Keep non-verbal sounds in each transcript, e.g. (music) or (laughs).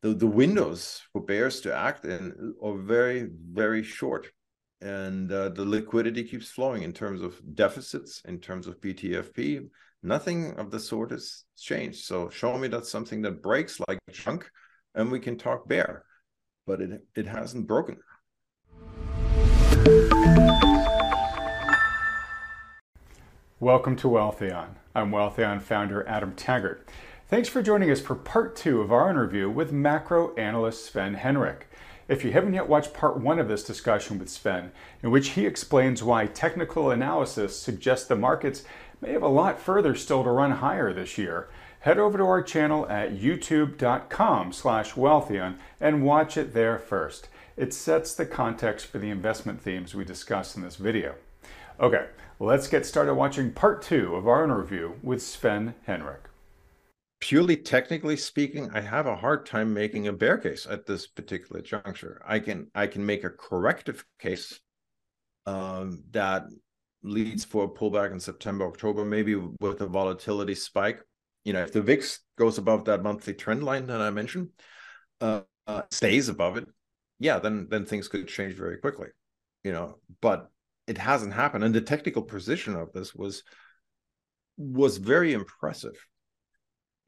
the, the windows for bears to act in are very, very short. And uh, the liquidity keeps flowing in terms of deficits, in terms of BTFP. Nothing of the sort has changed. So show me that's something that breaks like chunk, and we can talk bear. But it it hasn't broken. Welcome to Wealthion. I'm Wealthion founder Adam Taggart. Thanks for joining us for part two of our interview with macro analyst Sven Henrich. If you haven't yet watched part one of this discussion with Sven, in which he explains why technical analysis suggests the markets may have a lot further still to run higher this year, head over to our channel at youtube.com slash wealthion and watch it there first. It sets the context for the investment themes we discuss in this video. Okay, let's get started watching part two of our interview with Sven Henrich. Purely technically speaking, I have a hard time making a bear case at this particular juncture. I can I can make a corrective case um, that leads for a pullback in September, October, maybe with a volatility spike. You know, if the VIX goes above that monthly trend line that I mentioned, uh, uh, stays above it, yeah, then then things could change very quickly. You know, but it hasn't happened, and the technical position of this was was very impressive.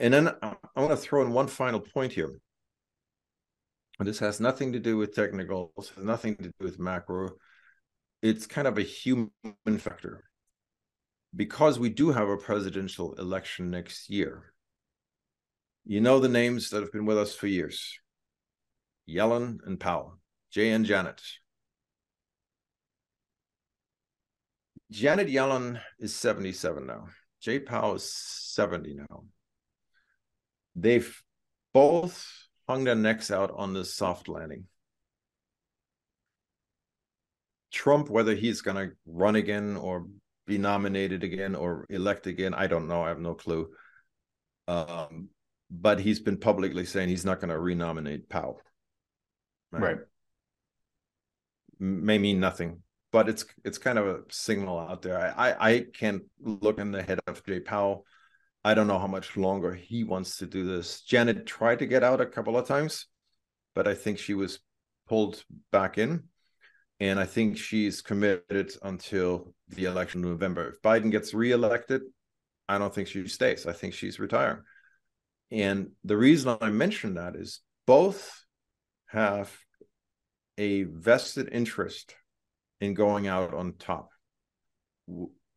And then I, want to throw in one final point here. And this has nothing to do with technicals, nothing to do with macro. It's kind of a human factor. Because we do have a presidential election next year, you know the names that have been with us for years Yellen and Powell, Jay and Janet. Janet Yellen is 77 now. Jay Powell is 70 now they've both hung their necks out on this soft landing. Trump, whether he's going to run again or be nominated again or elect again, I don't know. I have no clue. Um, but he's been publicly saying he's not going to renominate Powell. Right. right. May mean nothing, but it's it's kind of a signal out there. I I, I can't look in the head of Jay Powell I don't know how much longer he wants to do this. Janet tried to get out a couple of times, but I think she was pulled back in. And I think she's committed until the election in November. If Biden gets reelected, I don't think she stays. I think she's retiring. And the reason I mention that is both have a vested interest in going out on top,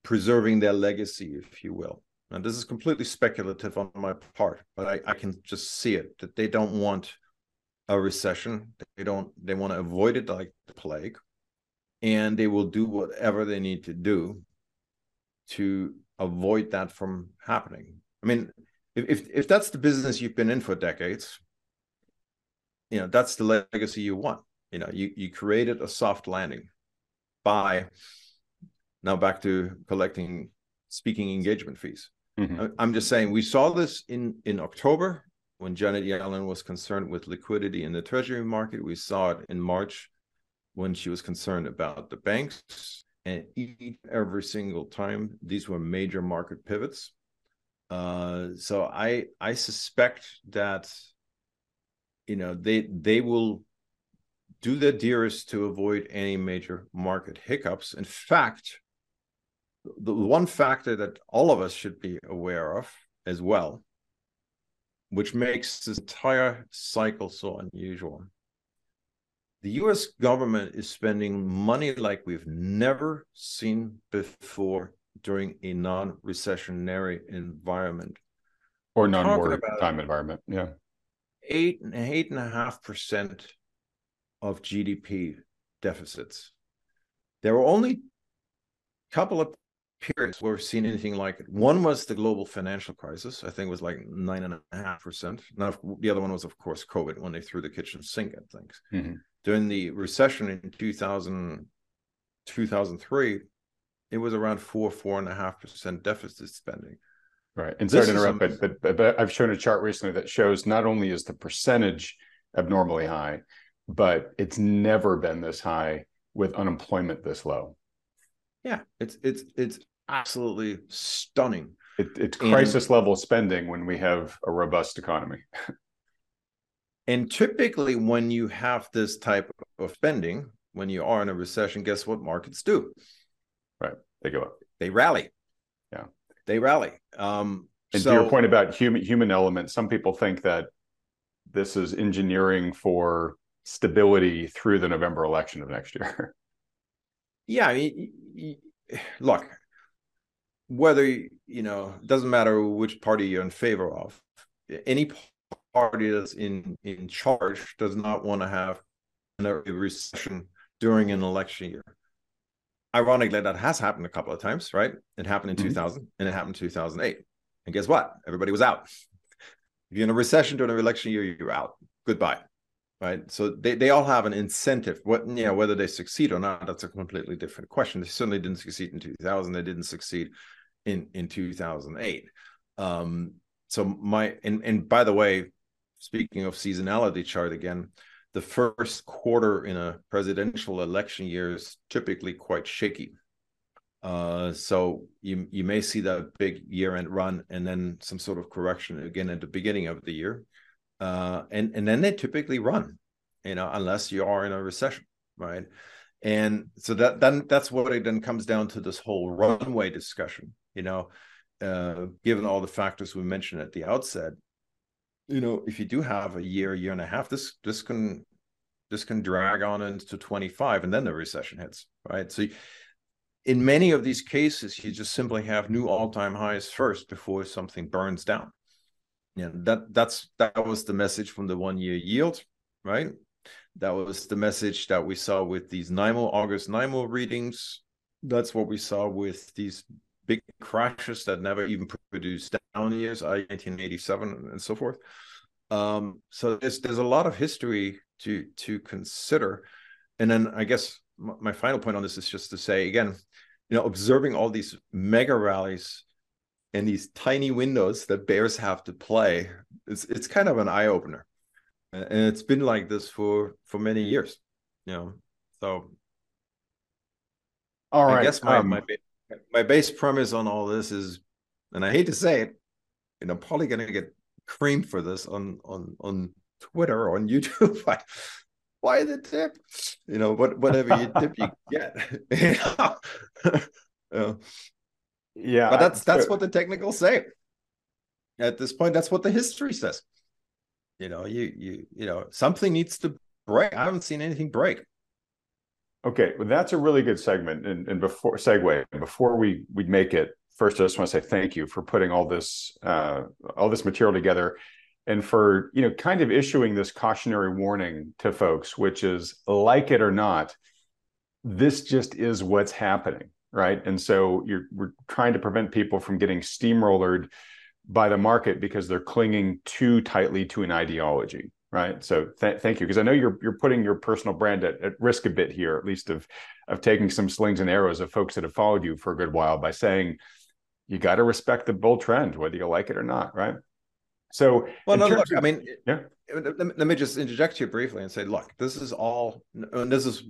preserving their legacy, if you will. And this is completely speculative on my part, but I, I can just see it that they don't want a recession. They don't they want to avoid it like the plague. And they will do whatever they need to do to avoid that from happening. I mean, if, if if that's the business you've been in for decades, you know, that's the legacy you want. You know, you you created a soft landing by now back to collecting speaking engagement fees. Mm-hmm. I'm just saying we saw this in in October when Janet Yellen was concerned with liquidity in the treasury market. We saw it in March when she was concerned about the banks. And each every single time, these were major market pivots. Uh, so I I suspect that you know they they will do their dearest to avoid any major market hiccups. In fact, the one factor that all of us should be aware of as well, which makes this entire cycle so unusual. The US government is spending money like we've never seen before during a non recessionary environment. Or non war time environment. Yeah. Eight and eight and a half percent of GDP deficits. There were only a couple of periods where we've seen anything like it. One was the global financial crisis. I think it was like nine and a half percent. Now the other one was, of course, COVID when they threw the kitchen sink at things. Mm-hmm. During the recession in 2000, 2003, it was around four, four and a half percent deficit spending. Right. And sorry to interrupt, but, but, but, but I've shown a chart recently that shows not only is the percentage abnormally high, but it's never been this high with unemployment this low. Yeah, it's it's it's absolutely stunning. It, it's crisis and, level spending when we have a robust economy. (laughs) And typically, when you have this type of spending, when you are in a recession, guess what markets do? Right, they go up. They rally. Yeah, they rally. Um, and so, to your point about human human element, some people think that this is engineering for stability through the November election of next year. (laughs) Yeah, I mean, (sighs) look, whether you know, it doesn't matter which party you're in favor of. Any party that's in in charge does not want to have a recession during an election year. Ironically, that has happened a couple of times, right? It happened in mm-hmm. 2000 and it happened in 2008. And guess what? Everybody was out. If you're in a recession during an election year, you're out. Goodbye. Right. So they, they all have an incentive. What you know, whether they succeed or not, that's a completely different question. They certainly didn't succeed in 2000. They didn't succeed in in 2008. Um, so my and and by the way, speaking of seasonality chart again, the first quarter in a presidential election year is typically quite shaky. Uh, so you you may see that big year-end run and then some sort of correction again at the beginning of the year, uh, and and then they typically run, you know, unless you are in a recession, right? And so that then that's what it then comes down to this whole runway discussion, you know, uh, given all the factors we mentioned at the outset, you know, if you do have a year, year and a half, this this can this can drag on into 25 and then the recession hits, right? So in many of these cases, you just simply have new all-time highs first before something burns down. Yeah, that that's that was the message from the one-year yield, right? That was the message that we saw with these NYMO August NYMO readings. That's what we saw with these big crashes that never even produced down years, I 1987 and so forth. Um, so there's there's a lot of history to to consider, and then I guess my final point on this is just to say again, you know, observing all these mega rallies and these tiny windows that bears have to play, it's it's kind of an eye opener, and it's been like this for for many years, you know. So, all right, I guess my um, my my base premise on all this is, and I hate to say it, and I'm probably going to get creamed for this on on on Twitter or on (laughs) YouTube. Why the tip? You know, what whatever you tip, you (laughs) get. (laughs) you Yeah, but that's that's what the technicals say. At this point, that's what the history says. You know, you you you know, something needs to break. I haven't seen anything break. Okay, well, that's a really good segment. And, and before segue, before we we make it, first, I just want to say thank you for putting all this uh, all this material together, and for you know kind of issuing this cautionary warning to folks, which is like it or not, this just is what's happening, right? And so you're we're trying to prevent people from getting steamrollered by the market because they're clinging too tightly to an ideology right? So th- thank you because i know you're you're putting your personal brand at, at risk a bit here at least of of taking some slings and arrows of folks that have followed you for a good while by saying you got to respect the bull trend whether you like it or not right? So well no look of, i mean yeah. let, me just interject here briefly and say look this is all and this is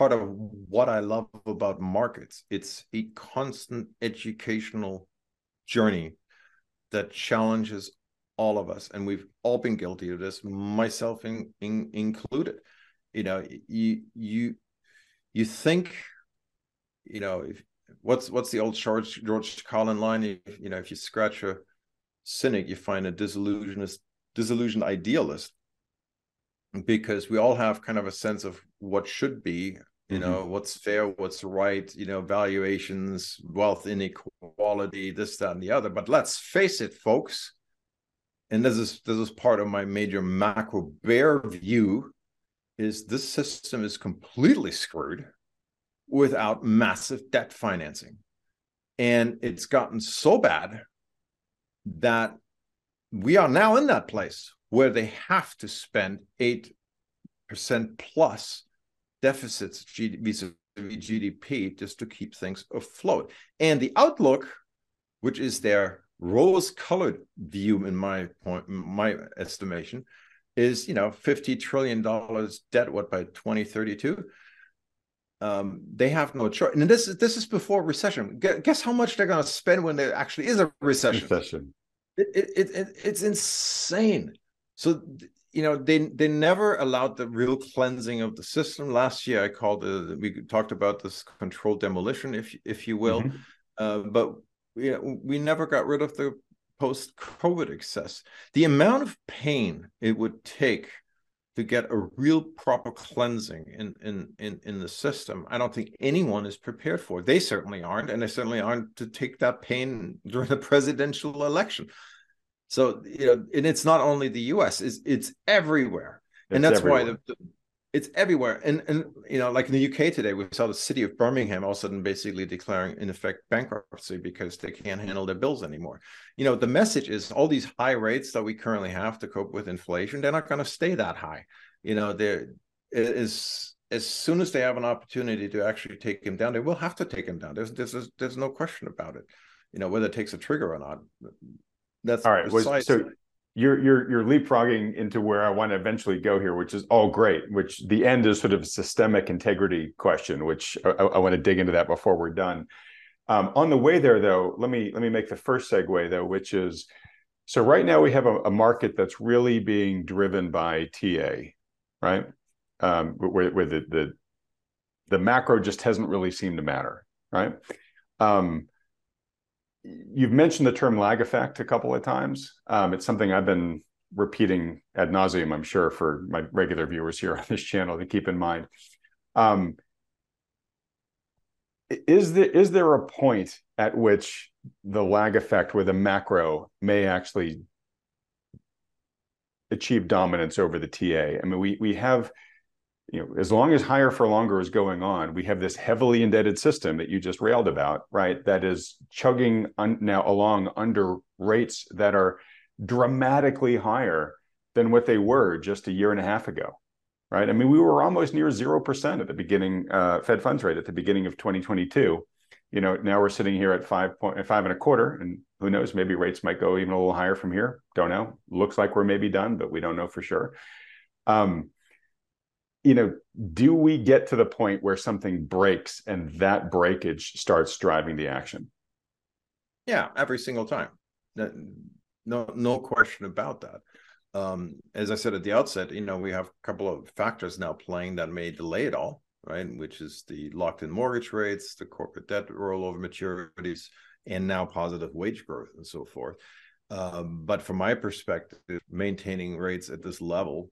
part of what i love about markets. It's a constant educational journey that challenges all of us and we've all been guilty of this myself in, in, included. You know you you you think you know if, what's what's the old george george carlin line? If, you know if you scratch a cynic you find a disillusionist disillusioned idealist. Because we all have kind of a sense of what should be you mm-hmm. know what's fair what's right you know valuations wealth inequality this that and the other but let's face it folks and this is this is part of my major macro bear view is this system is completely screwed without massive debt financing and it's gotten so bad that we are now in that place where they have to spend 8% plus deficits vis-a-vis GDP just to keep things afloat. And the outlook, which is their rose-colored view in my point my estimation is you know 50 trillion dollars debt what by 2032 um, they have no choice. And this is this is before recession. Guess how much they're going to spend when there actually is a recession, recession. It, it, it, it's insane. So you know they they never allowed the real cleansing of the system. Last year, I called it. We talked about this controlled demolition, if if you will, mm-hmm. uh, but know, we never got rid of the post COVID excess. The amount of pain it would take to get a real proper cleansing in, in in in the system i don't think anyone is prepared for they certainly aren't and they certainly aren't to take that pain during the presidential election so you know and it's not only the us it's it's everywhere. It's and that's everywhere. why the, the, it's everywhere. And and you know like in the uk today we saw the city of birmingham all of a sudden basically declaring in effect bankruptcy because they can't handle their bills anymore. You know the message is all these high rates that we currently have to cope with inflation they're not going to stay that high. You know they're as soon as they have an opportunity to actually take him down they will have to take him down. There's there's there's no question about it. You know whether it takes a trigger or not that's all right so you're you're you're leapfrogging into where I want to eventually go here, which is all great. Which the end is sort of a systemic integrity question, which I, I want to dig into that before we're done. Um, on the way there, though, let me let me make the first segue though, which is so right now we have a, a market that's really being driven by TA, right? Um, where, where the, the the macro just hasn't really seemed to matter, right? Um, you've mentioned the term lag effect a couple of times. Um, it's something I've been repeating ad nauseum, I'm sure, for my regular viewers here (laughs) on this channel to keep in mind. Um, is there is there a point at which the lag effect with a macro may actually achieve dominance over the TA? I mean, we we have you know, as long as higher for longer is going on, we have this heavily indebted system that you just railed about, right? That is chugging un- now along under rates that are dramatically higher than what they were just a year and a half ago, right? I mean, we were almost near zero percent at the beginning, uh, Fed funds rate at the beginning of 2022. You know, now we're sitting here at five point five and a quarter, and who knows? Maybe rates might go even a little higher from here. Don't know. Looks like we're maybe done, but we don't know for sure. Um, you know, do we get to the point where something breaks and that breakage starts driving the action? Yeah, every single time. No, no, question about that. Um, as I said at the outset, you know, we have a couple of factors now playing that may delay it all, right? Which is the locked-in mortgage rates, the corporate debt rollover maturities, and now positive wage growth and so forth. Um, but from my perspective, maintaining rates at this level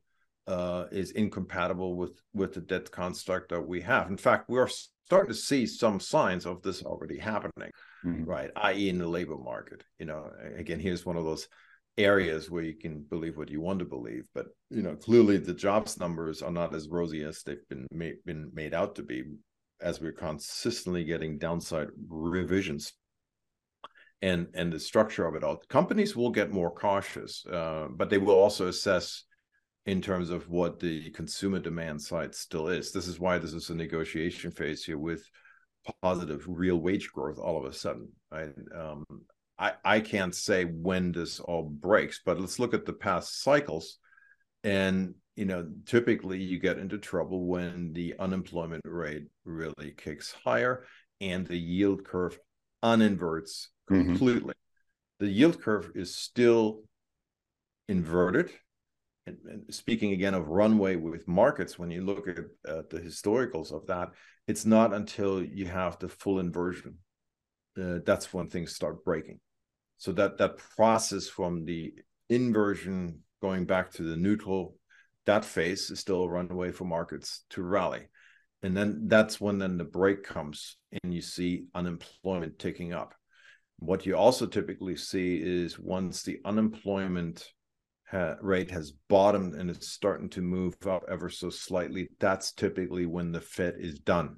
uh, is incompatible with with the debt construct that we have. In fact, we're starting to see some signs of this already happening, mm-hmm. right? I.e., in the labor market. You know, again, here's one of those areas where you can believe what you want to believe, but you know, clearly the jobs numbers are not as rosy as they've been made, been made out to be, as we're consistently getting downside revisions and and the structure of it all companies will get more cautious uh, but they will also assess in terms of what the consumer demand side still is. This is why this is a negotiation phase here with positive real wage growth all of a sudden. Right? Um, I I can't say when this all breaks, but let's look at the past cycles, and you know typically you get into trouble when the unemployment rate really kicks higher and the yield curve uninverts mm-hmm. completely. Mm-hmm. The yield curve is still inverted and, and, speaking again of runway with markets, when you look at uh, the historicals of that, it's not until you have the full inversion uh, that's when things start breaking. So that that process from the inversion going back to the neutral, that phase is still a runway for markets to rally, and then that's when then the break comes and you see unemployment ticking up. What you also typically see is once the unemployment ha- rate has bottomed and it's starting to move up ever so slightly, that's typically when the Fed is done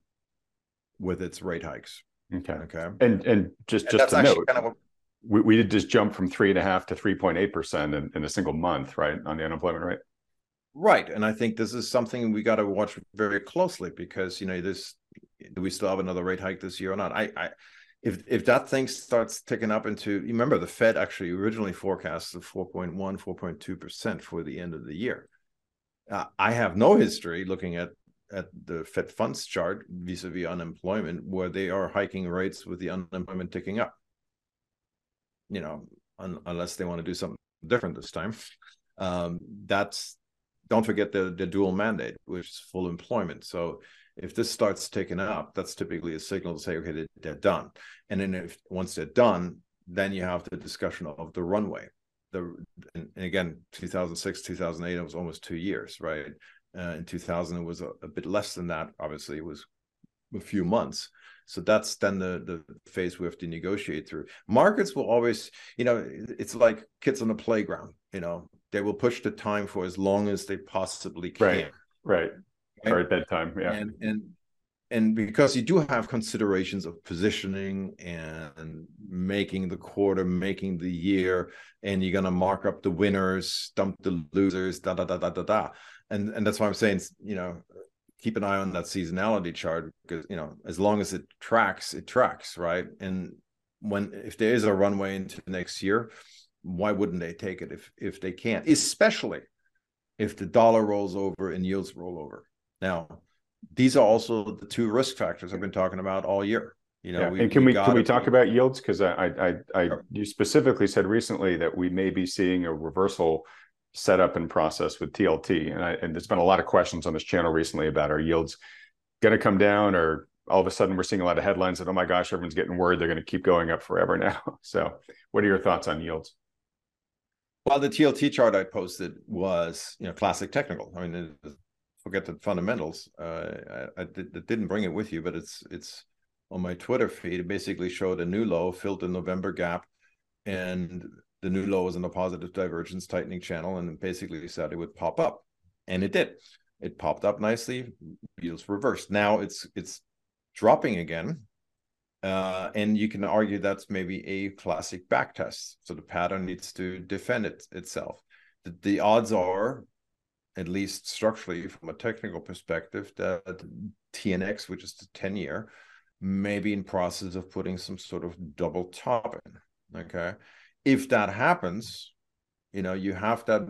with its rate hikes. Okay. Okay. And and just and just to note, kind of a, we, we did just jump from three and a half to three point eight percent in a single month, right, on the unemployment rate. Right, and I think this is something we got to watch very closely because you know this. Do we still have another rate hike this year or not? I, I if if that thing starts ticking up into remember the fed actually originally forecasted 4.1 4.2 percent for the end of the year. Uh, i have no history looking at at the fed funds chart vis-a-vis unemployment where they are hiking rates with the unemployment ticking up. You know un- unless they want to do something different this time. Um, that's don't forget the the dual mandate, which is full employment. So if this starts taking up, that's typically a signal to say, okay, they're done. And then if once they're done, then you have the discussion of the runway. The and again, 2006, 2008, it was almost two years, right? Uh, in 2000, it was a, a, bit less than that. Obviously, it was a few months. So that's then the the phase we have to negotiate through. Markets will always, you know, it's like kids on the playground. You know, they will push the time for as long as they possibly can. Right. Right. Right? Or at bedtime. Yeah. And and and because you do have considerations of positioning and making the quarter, making the year, and you're gonna mark up the winners, dump the losers, da da da da da da. And and that's why I'm saying, you know, keep an eye on that seasonality chart because you know, as long as it tracks, it tracks, right? And when if there is a runway into next year, why wouldn't they take it if if they can't? Especially if the dollar rolls over and yields roll over. Now, these are also the two risk factors I've been talking about all year. You know, yeah. we, and can we, we can we talk about yields? Because I, I, I, sure. you specifically said recently that we may be seeing a reversal setup and process with TLT, and, I, and there's been a lot of questions on this channel recently about our yields going to come down, or all of a sudden we're seeing a lot of headlines that oh my gosh, everyone's getting worried they're going to keep going up forever now. (laughs) So, what are your thoughts on yields? Well, the TLT chart I posted was you know classic technical. I mean, forget the fundamentals. Uh, I, I, did, didn't bring it with you, but it's it's on my Twitter feed. It basically showed a new low, filled the November gap, and the new low was in a positive divergence tightening channel, and basically said it would pop up, and it did. It popped up nicely. Yields reversed. Now it's it's dropping again, uh, and you can argue that's maybe a classic back test. So the pattern needs to defend it, itself. The, the odds are at least structurally from a technical perspective, that TNX, which is the 10 year, may be in process of putting some sort of double top in. Okay. If that happens, you know, you have that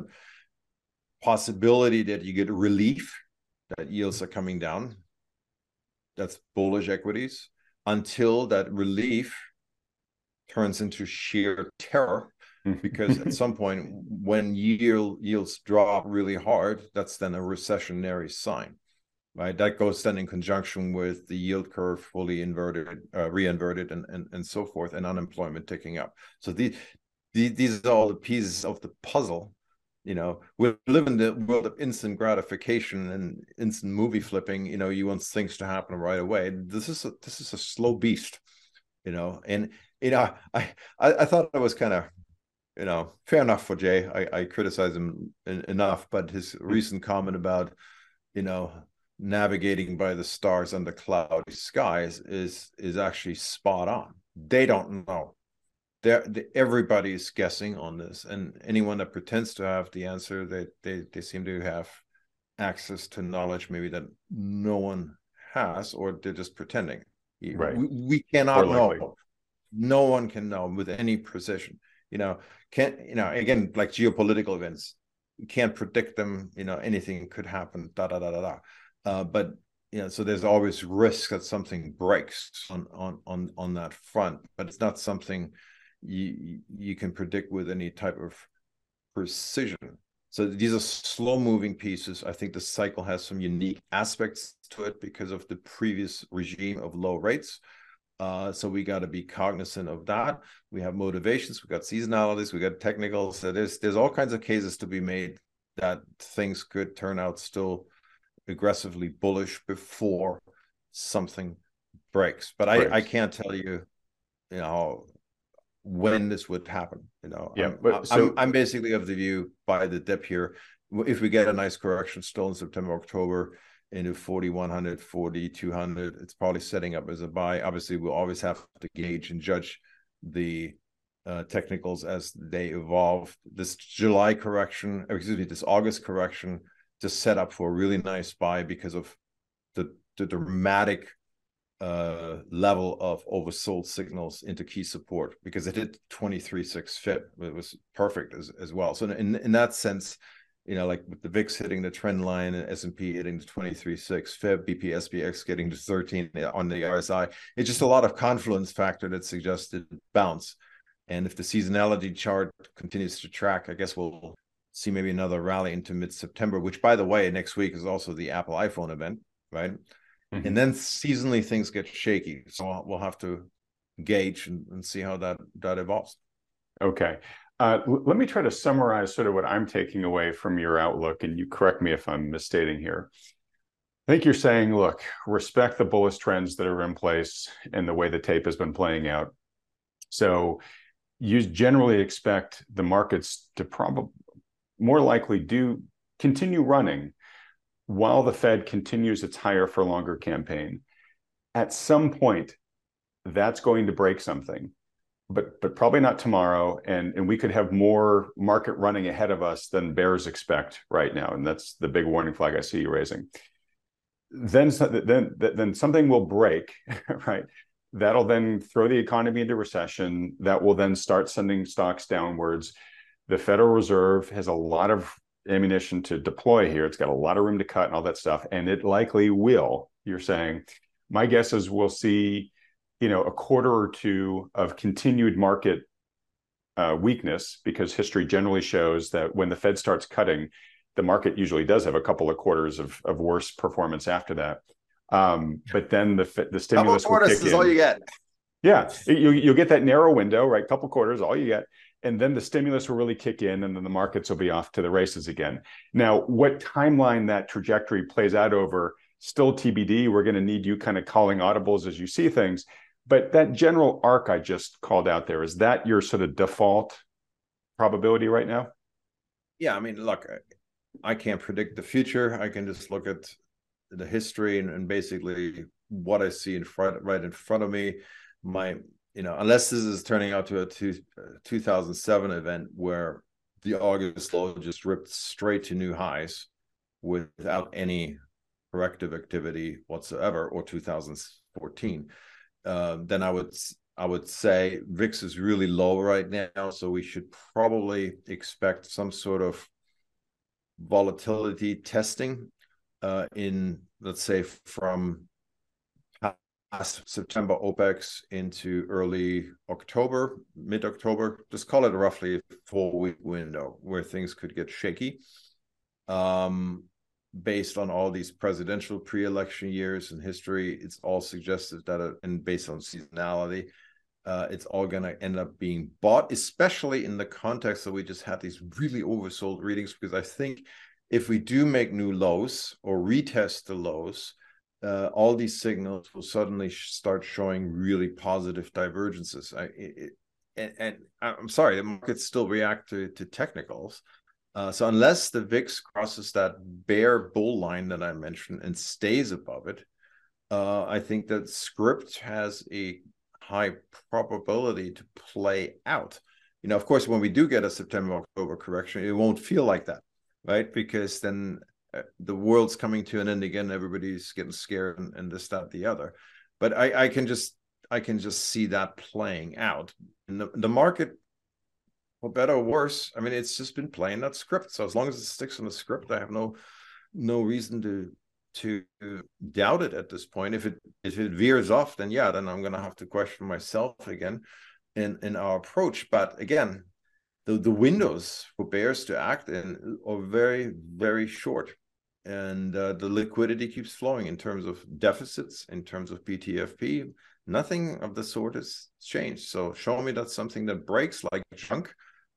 possibility that you get relief that yields are coming down. That's bullish equities until that relief turns into sheer terror because at some point when yield yields drop really hard that's then a recessionary sign right? That goes then in conjunction with the yield curve fully inverted uh, re-inverted and, and and so forth and unemployment ticking up. So the, the, these are all the pieces of the puzzle you know? We live in the world of instant gratification and instant movie flipping you know you want things to happen right away. This is a, this is a slow beast you know? And you know i i, I thought it was kind of you know, fair enough for Jay. I, I criticize him in, enough, but his hmm. recent comment about, you know, navigating by the stars under cloudy skies is is actually spot on. They don't know. They're, they, everybody's guessing on this, and anyone that pretends to have the answer, they they they seem to have access to knowledge maybe that no one has, or they're just pretending. Right. We, we cannot know. No one can know with any precision you know can't you know again like geopolitical events you can't predict them you know anything could happen da da da da da. Uh, but you know so there's always risk that something breaks on on on on that front but it's not something you you can predict with any type of precision. So these are slow moving pieces. I think the cycle has some unique aspects to it because of the previous regime of low rates uh, so we got to be cognizant of that. We have motivations, we got seasonalities, we got technicals. So there's there's all kinds of cases to be made that things could turn out still aggressively bullish before something breaks. But I, I can't tell you, you know, when this would happen. You know, yeah. I'm, but so, I'm, I'm basically of the view buy the dip here. If we get a nice correction still in September, October, into 4100 4200 it's probably setting up as a buy obviously we'll always have to gauge and judge the uh, technicals as they evolve this july correction excuse me this august correction just set up for a really nice buy because of the the dramatic uh, level of oversold signals into key support because it hit 23.6 FIB. It was perfect as, as well. So in, in that sense, you know, like with the VIX hitting the trend line and S&P hitting the 23.6, FIB, BP, SPX getting to 13 on the RSI. It's just a lot of confluence factor that suggested bounce. And if the seasonality chart continues to track, I guess we'll see maybe another rally into mid September, which, by the way, next week is also the Apple iPhone event, right? Mm-hmm. And then seasonally things get shaky. So we'll have to gauge and, and see how that, that evolves. Okay. Uh, let me try to summarize sort of what I'm taking away from your outlook, and you correct me if I'm misstating here. I think you're saying, look, respect the bullish trends that are in place and the way the tape has been playing out. So you generally expect the markets to probably more likely do continue running while the Fed continues its higher for longer campaign. At some point, that's going to break something, but but probably not tomorrow. And and we could have more market running ahead of us than bears expect right now. And that's the big warning flag I see you raising. Then then then something will break, (laughs) right? That'll then throw the economy into recession. That will then start sending stocks downwards. The Federal Reserve has a lot of ammunition to deploy here. It's got a lot of room to cut and all that stuff, and it likely will. You're saying. My guess is we'll see, you know, a quarter or two of continued market uh, weakness because history generally shows that when the Fed starts cutting, the market usually does have a couple of quarters of, of worse performance after that. Um, but then the the stimulus couple quarters is all you get. Yeah, you you'll get that narrow window, right? Couple quarters, all you get, and then the stimulus will really kick in, and then the markets will be off to the races again. Now, what timeline that trajectory plays out over, still TBD. We're going to need you kind of calling audibles as you see things, but that general arc I just called out there is that your sort of default probability right now? Yeah, I mean, look, I can't predict the future. I can just look at the history and, and basically what I see in front, right in front of me. My, you know, unless this is turning out to a two, uh, 2007 event where the August low just ripped straight to new highs without any corrective activity whatsoever, or 2014, uh, then I would I would say VIX is really low right now, so we should probably expect some sort of volatility testing uh, in, let's say, from past September OPEX into early October, mid October. Just call it roughly a four week window where things could get shaky. Um, based on all these presidential pre-election years in history, it's all suggested that, uh, and based on seasonality, uh, it's all going to end up being bought, especially in the context that we just had these really oversold readings. Because I think if we do make new lows or retest the lows, uh, all these signals will suddenly start showing really positive divergences. I, it, and, and, I'm sorry, the markets still react to, to technicals. Uh, so unless the VIX crosses that bear bull line that I mentioned and stays above it, uh, I think that script has a high probability to play out. You know, of course, when we do get a September October correction, it won't feel like that right? Because then uh, the world's coming to an end again. Everybody's getting scared and, and this, that, the other. But I, I can just I can just see that playing out. And the, the market, for better or worse, I mean, it's just been playing that script. So as long as it sticks on the script, I have no no reason to to doubt it at this point. If it if it veers off, then yeah, then I'm gonna have to question myself again in in our approach. But again, the, the windows for bears to act in are very, very short. And uh, the liquidity keeps flowing in terms of deficits, in terms of BTFP. Nothing of the sort has changed. So show me that's something that breaks like a chunk,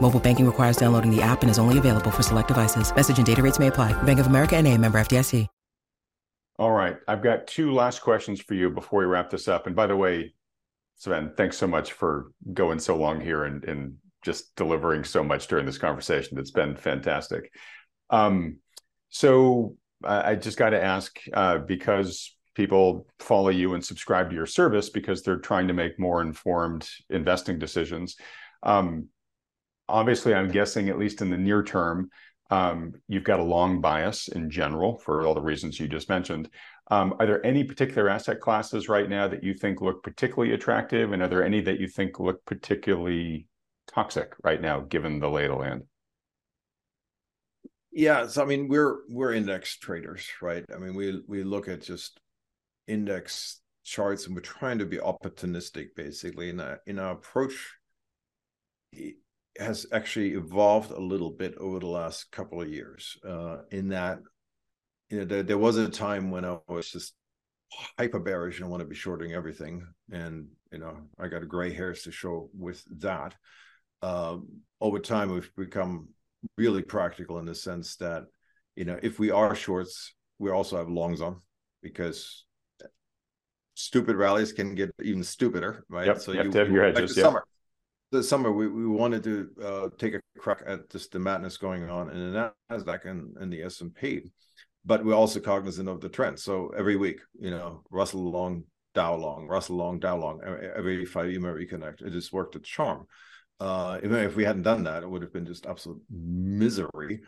Mobile banking requires downloading the app and is only available for select devices. Message and data rates may apply. Bank of America and a member FDIC. All right. I've got two last questions for you before we wrap this up. And by the way, Sven, thanks so much for going so long here and, and just delivering so much during this conversation. It's been fantastic. Um, so I, I just got to ask uh, because people follow you and subscribe to your service because they're trying to make more informed investing decisions. Um, obviously, I'm guessing at least in the near term, Um, you've got a long bias in general for all the reasons you just mentioned. Um, are there any particular asset classes right now that you think look particularly attractive, and are there any that you think look particularly toxic right now, given the lay of the land? Yeah, so I mean, we're we're index traders, right? I mean, we we look at just index charts, and we're trying to be opportunistic, basically. In in our approach, has actually evolved a little bit over the last couple of years. Uh, in that, you know, there, there was a time when I was just hyper bearish and want to be shorting everything, and you know, I got gray hairs to show with that. Uh, over time, we've become really practical in the sense that, you know, if we are shorts, we also have longs on because stupid rallies can get even stupider, right? Yep, so you, you have to have your. Like the summer, the summer we, we wanted to uh, take a crack at just the madness going on in the Nasdaq and, and the S and P, but we're also cognizant of the trend. So every week, you know, Russell long, Dow long, Russell long, Dow long, every five EMA reconnect. It just worked a charm. Uh, even if we hadn't done that, it would have been just absolute misery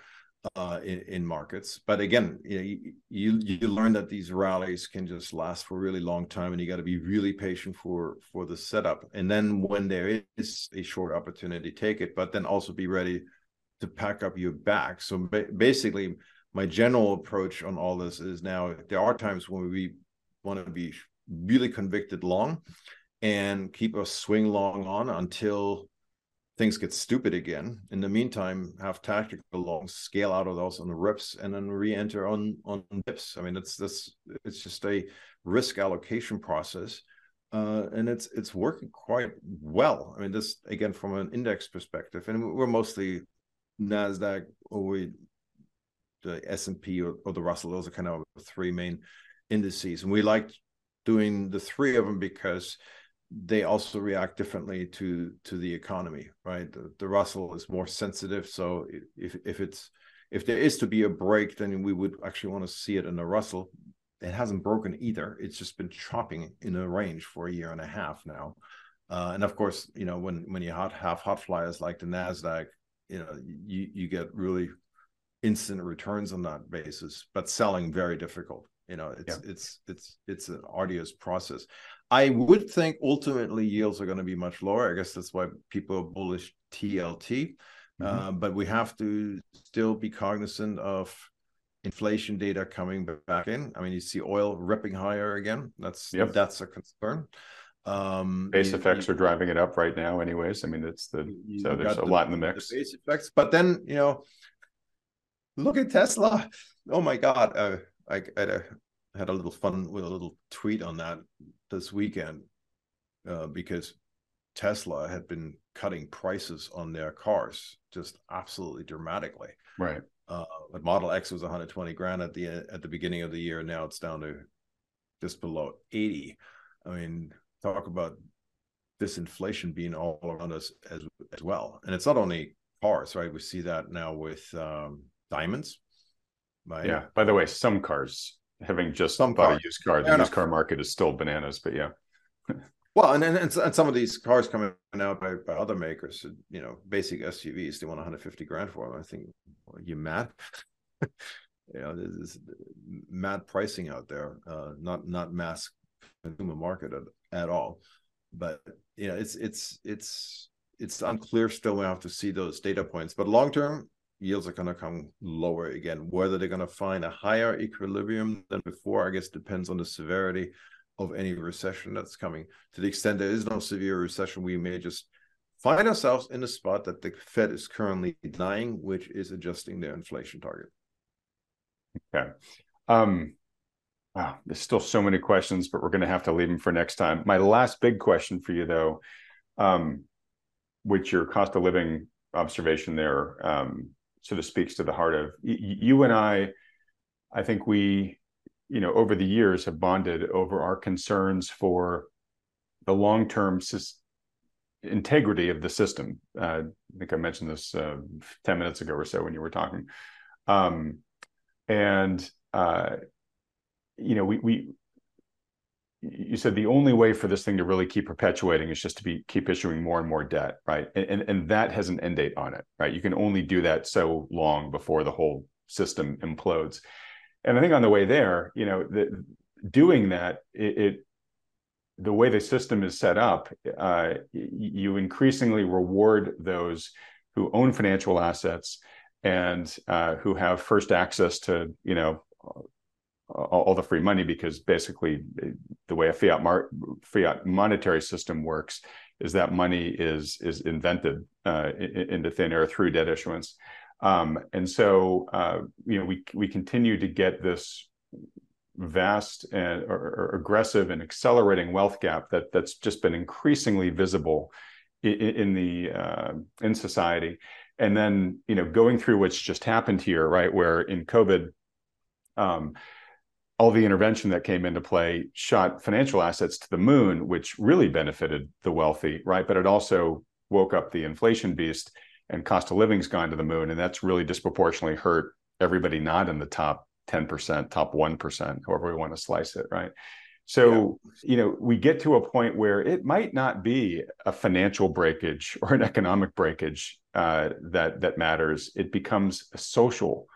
uh, in, in, markets. But again, you, know, you, you learn that these rallies can just last for a really long time, and you got to be really patient for for the setup. And then when there is a short opportunity, take it, but then also be ready to pack up your bag. So ba- basically, my general approach on all this is now there are times when we want to be really convicted long and keep a swing long on until things get stupid again. In the meantime, have tactical longs, scale out of those on the rips, and then re-enter on on dips. I mean, it's this it's just a risk allocation process, uh, and it's it's working quite well. I mean, this again from an index perspective, and we're mostly Nasdaq or we the S and P or, or the Russell. Those are kind of three main indices, and we like doing the three of them because they also react differently to to the economy right? The, the russell is more sensitive. So if if it's if there is to be a break then we would actually want to see it in the russell. It hasn't broken either. It's just been chopping in a range for a year and a half now. Uh, and of course you know when when you hot, have hot flyers like the nasdaq you know you you get really instant returns on that basis but selling very difficult. You know it's yeah. it's it's it's an arduous process I would think ultimately yields are going to be much lower. I guess that's why people are bullish TLT. Mm-hmm. Uh, but we have to still be cognizant of inflation data coming back in. I mean, you see oil ripping higher again. That's yep. that's a concern. Um, base you, effects you, are driving it up right now, anyways. I mean, it's the so there's a the, lot in the mix. The base effects, but then you know, look at Tesla. Oh my God! Uh, I, I had a had a little fun with a little tweet on that this weekend uh, because Tesla had been cutting prices on their cars just absolutely dramatically. Right. Uh, but Model X was 120 grand at the at the beginning of the year. Now it's down to just below 80. I mean, talk about this inflation being all around us as as well. And it's not only cars, right? We see that now with um, diamonds. Right? Yeah. By the way, some cars having just some bought a used car. The used car market is still bananas, but yeah. well, and, and and some of these cars coming out by, by other makers, you know, basic SUVs, they want 150 grand for them. I think, well, you mad? (laughs) you know, there's this mad pricing out there, uh, not not mass consumer market at, at all. But you know, it's it's it's it's unclear still. We have to see those data points. But long term, yields are going to come lower again. Whether they're going to find a higher equilibrium than before, I guess depends on the severity of any recession that's coming. To the extent there is no severe recession, we may just find ourselves in a spot that the Fed is currently denying, which is adjusting their inflation target. Okay. Um, wow, there's still so many questions, but we're going to have to leave them for next time. My last big question for you, though, um, which your cost of living observation there um, sort of speaks to the heart of you and I. I think we, you know, over the years have bonded over our concerns for the long-term integrity of the system. Uh, I think I mentioned this uh, ten minutes ago or so when you were talking, um, and uh, you know, we we you said the only way for this thing to really keep perpetuating is just to be keep issuing more and more debt, right? And, and and that has an end date on it, right? You can only do that so long before the whole system implodes. And I think on the way there, you know, the, doing that, it, it the way the system is set up, uh, you increasingly reward those who own financial assets and uh, who have first access to, you know, all, the free money because basically the way a fiat mar- fiat monetary system works is that money is is invented uh, into thin air through debt issuance. Um, and so, uh, you know, we we continue to get this vast and or, or aggressive and accelerating wealth gap that that's just been increasingly visible in, in the uh, in society. And then, you know, going through what's just happened here, right, where in COVID, um, all the intervention that came into play shot financial assets to the moon, which really benefited the wealthy, right? But it also woke up the inflation beast and cost of living's gone to the moon. And that's really disproportionately hurt everybody not in the top 10%, top 1%, however we want to slice it, right? So, yeah. you know, we get to a point where it might not be a financial breakage or an economic breakage uh, that that matters. It becomes a social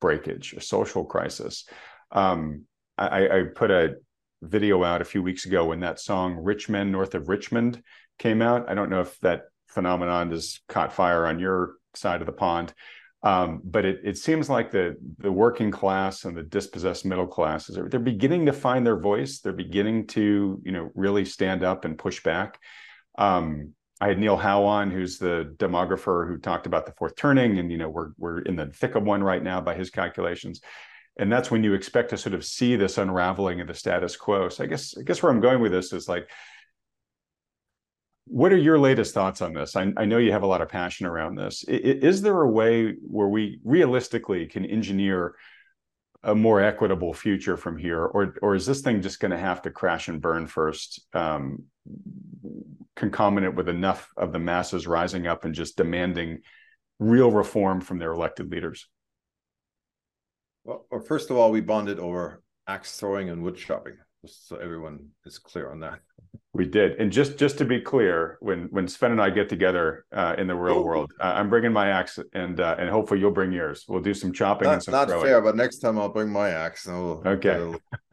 breakage, a social crisis. Um, I, I put a video out a few weeks ago when that song "Rich Men North of Richmond" came out. I don't know if that phenomenon has caught fire on your side of the pond, um, but it, it seems like the the working class and the dispossessed middle classes are they're beginning to find their voice. They're beginning to you know really stand up and push back. Um, I had Neil Howe on, who's the demographer who talked about the fourth turning, and you know we're we're in the thick of one right now by his calculations, and that's when you expect to sort of see this unraveling of the status quo. So I guess I guess where I'm going with this is like what are your latest thoughts on this? I, I, know you have a lot of passion around this. Is, is there a way where we realistically can engineer a more equitable future from here, or or is this thing just going to have to crash and burn first, um, concomitant with enough of the masses rising up and just demanding real reform from their elected leaders? Well, first of all, we bonded over axe throwing and wood chopping, just so everyone is clear on that. We did, and just just to be clear, when when Sven and I get together uh, in the real oh. world, uh, I'm bringing my axe, and uh, and hopefully you'll bring yours. We'll do some chopping and some not throwing. fair, but next time I'll bring my axe. And we'll okay. (laughs)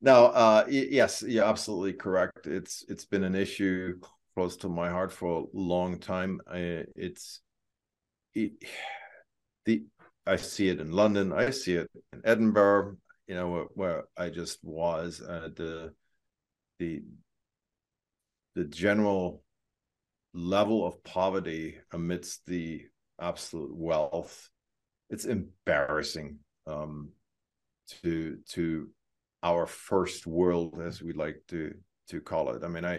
now, uh, yes, you're absolutely correct. It's it's been an issue close to my heart for a long time. I, it's it, the I see it in London. I see it in Edinburgh you know where, where I just was uh, the the the general level of poverty amidst the absolute wealth it's embarrassing um, to to our first world as we like to to call it i mean i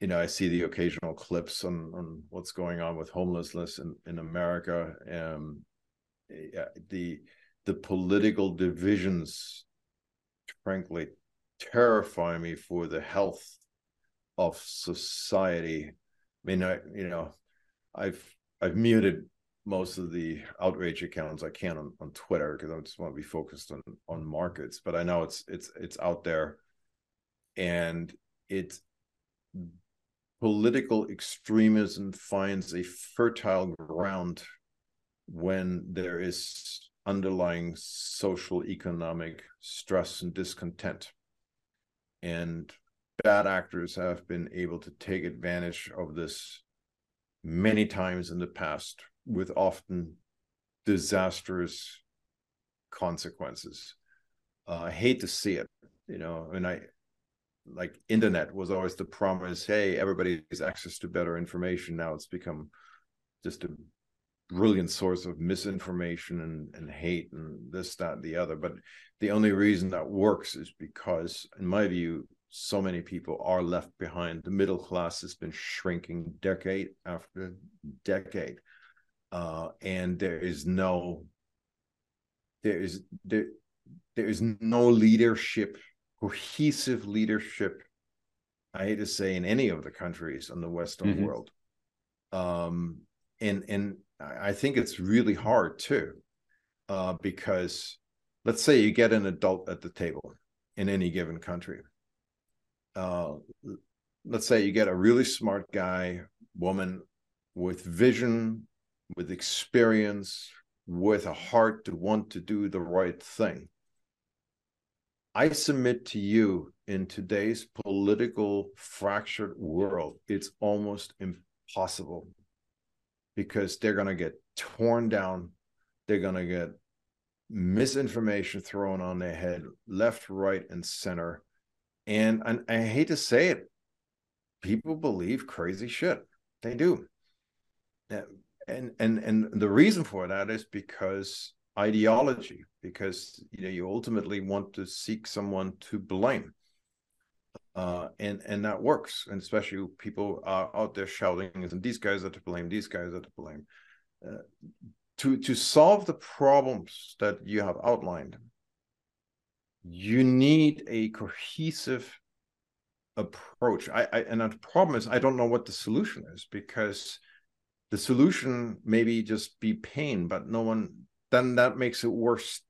you know i see the occasional clips on on what's going on with homelessness in in america um the the political divisions frankly terrify me for the health of society. I mean i you know i've i've muted most of the outrage accounts i can on, on twitter because i just want to be focused on on markets but i know it's it's it's out there. And it's political extremism finds a fertile ground when there is underlying social economic stress and discontent. And bad actors have been able to take advantage of this many times in the past with often disastrous consequences. Uh, i hate to see it you know and i like internet was always the promise hey everybody has access to better information now it's become just a brilliant source of misinformation and, and hate and this, that, and the other. But the only reason that works is because, in my view, so many people are left behind. The middle class has been shrinking decade after decade. Uh, and there is no there is there there is no leadership, cohesive leadership, I hate to say in any of the countries in the Western mm-hmm. world. Um and and I think it's really hard too, uh, because let's say you get an adult at the table in any given country. Uh, let's say you get a really smart guy, woman with vision, with experience, with a heart to want to do the right thing. I submit to you in today's political fractured world, it's almost impossible because they're going to get torn down. They're going to get misinformation thrown on their head, left, right, and center. And, and I hate to say it, people believe crazy shit. They do. And and and the reason for that is because ideology, because you know you ultimately want to seek someone to blame. Uh, and and that works, and especially people are out there shouting, "And these guys are to blame. These guys are to blame." Uh, to to solve the problems that you have outlined you need a cohesive approach I, I and the problem is i don't know what the solution is because the solution maybe just be pain but no one then that makes it worse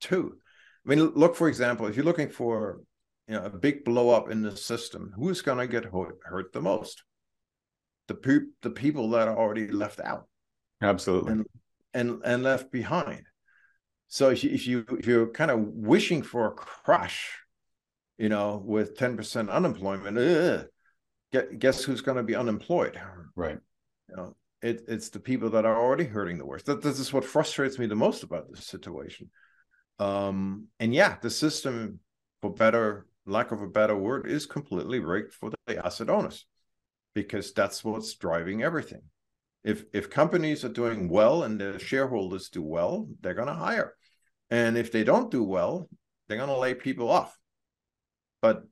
too i mean look for example if you're looking for you know a big blow up in the system who's going to get hurt the most the pe- the people that are already left out absolutely and and and left behind. So if you if you if you're kind of wishing for a crash, you know, with ten percent unemployment, ugh, guess who's going to be unemployed? Right. You know, it, it's the people that are already hurting the worst. That this is what frustrates me the most about this situation. Um, and yeah, the system, for better lack of a better word, is completely rigged for the asset owners because that's what's driving everything if if companies are doing well and the shareholders do well they're going to hire and if they don't do well they're going to lay people off but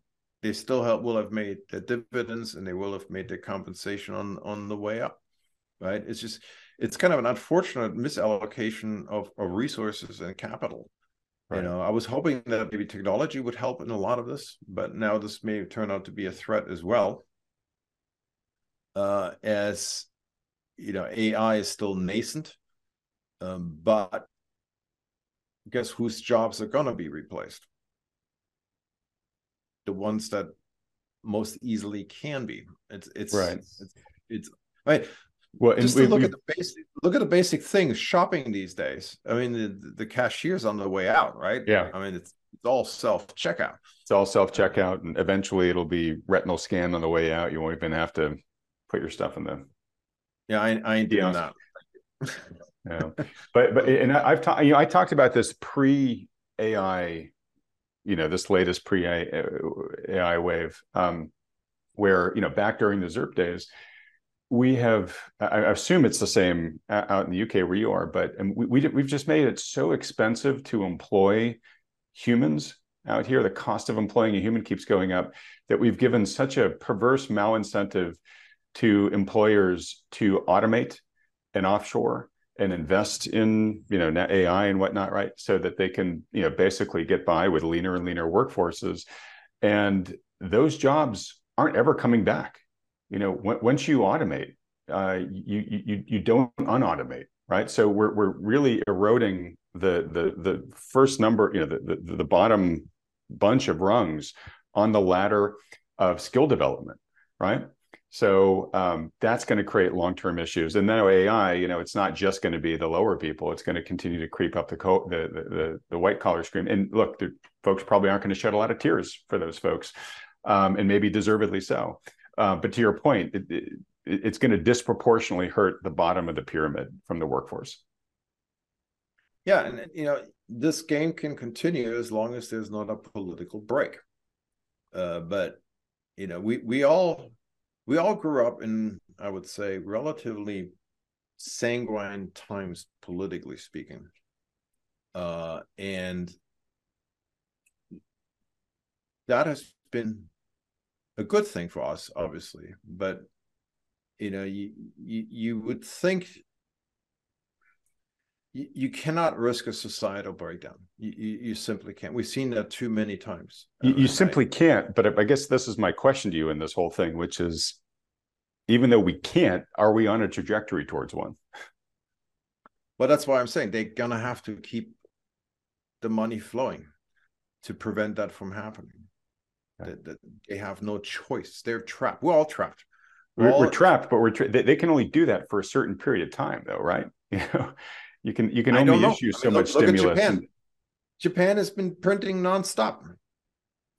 they still have, will have made the dividends and they will have made their compensation on on the way up right it's just it's kind of an unfortunate misallocation of, of resources and capital right. you know i was hoping that maybe technology would help in a lot of this but now this may turn out to be a threat as well uh, as you know AI is still nascent, um, but guess whose jobs are going to be replaced? The ones that most easily can be. It's it's right. It's, it's right. Well, just we, look we, at the basic look at the basic things shopping these days. I mean, the the cashier's on the way out, right? Yeah. I mean, it's it's all self checkout. It's all self checkout, and eventually it'll be retinal scan on the way out. You won't even have to put your stuff in the yeah, I, I ain't doing that. yeah, but but and I've talked. You know, I talked about this pre AI. You know, this latest pre AI wave, um, where you know back during the ZIRP days, we have. I assume it's the same uh, out in the UK where you are, but um, we, we we've just made it so expensive to employ humans out here. The cost of employing a human keeps going up. That we've given such a perverse malincentive to employers to automate and offshore and invest in you know AI and whatnot, right? So that they can you know basically get by with leaner and leaner workforces, and those jobs aren't ever coming back. You know, once you automate, uh, you you you don't unautomate, right? So we're we're really eroding the the the first number, you know, the the, the bottom bunch of rungs on the ladder of skill development, right? So um, that's going to create long-term issues. And then AI, you know, it's not just going to be the lower people; it's going to continue to creep up the co- the, the, the the white collar stream. And look, the folks probably aren't going to shed a lot of tears for those folks, um, and maybe deservedly so. Uh, but to your point, it, it, it's going to disproportionately hurt the bottom of the pyramid from the workforce. Yeah, and you know, this game can continue as long as there's not a political break. Uh, but you know, we we all we all grew up in, I would say, relatively sanguine times, politically speaking. Uh, and that has been a good thing for us, obviously. But you know, you you, you would think you, you cannot risk a societal breakdown. You, you, you, simply can't. We've seen that too many times. You, you simply can't. But I guess this is my question to you in this whole thing, which is even though we can't, are we on a trajectory towards one? Well, that's why I'm saying they're gonna have to keep the money flowing. to prevent that from happening. That, that they have no choice. They're trapped. We're all trapped. We're, we're trapped, but we're tra- they, they, can only do that for a certain period of time, though, right? (laughs) You know, you can you can only issue so I mean, much look, stimulus. Look Japan. And... Japan has been printing nonstop,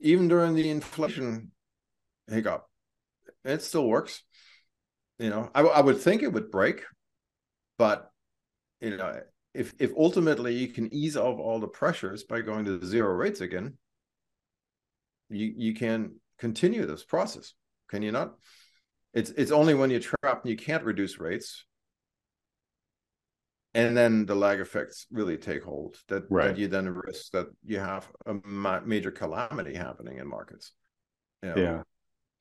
even during the inflation hiccup. It still works. You know, I, I would think it would break, but you know, if if ultimately you can ease off all the pressures by going to zero rates again, you you can continue this process, can you not? It's it's only when you're trapped and you can't reduce rates, and then the lag effects really take hold. That, right. that you then risk that you have a ma- major calamity happening in markets. You know? Yeah.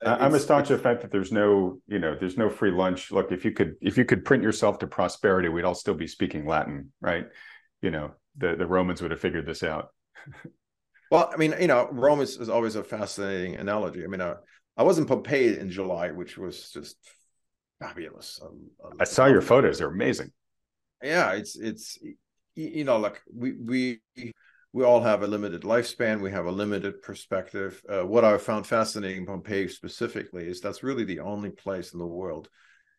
Uh, I'm astonished at the fact that there's no, you know, there's no free lunch. Look, if you could, if you could print yourself to prosperity, we'd all still be speaking Latin, right? You know, the the Romans would have figured this out. (laughs) well, I mean, you know, Rome is, is always a fascinating analogy. I mean, uh, I was in Pompeii in July, which was just fabulous. Um, um, I saw your photos; they're amazing. Yeah, it's it's you know, like we we we all have a limited lifespan. We have a limited perspective. Uh, what I found fascinating Pompeii specifically is that's really the only place in the world.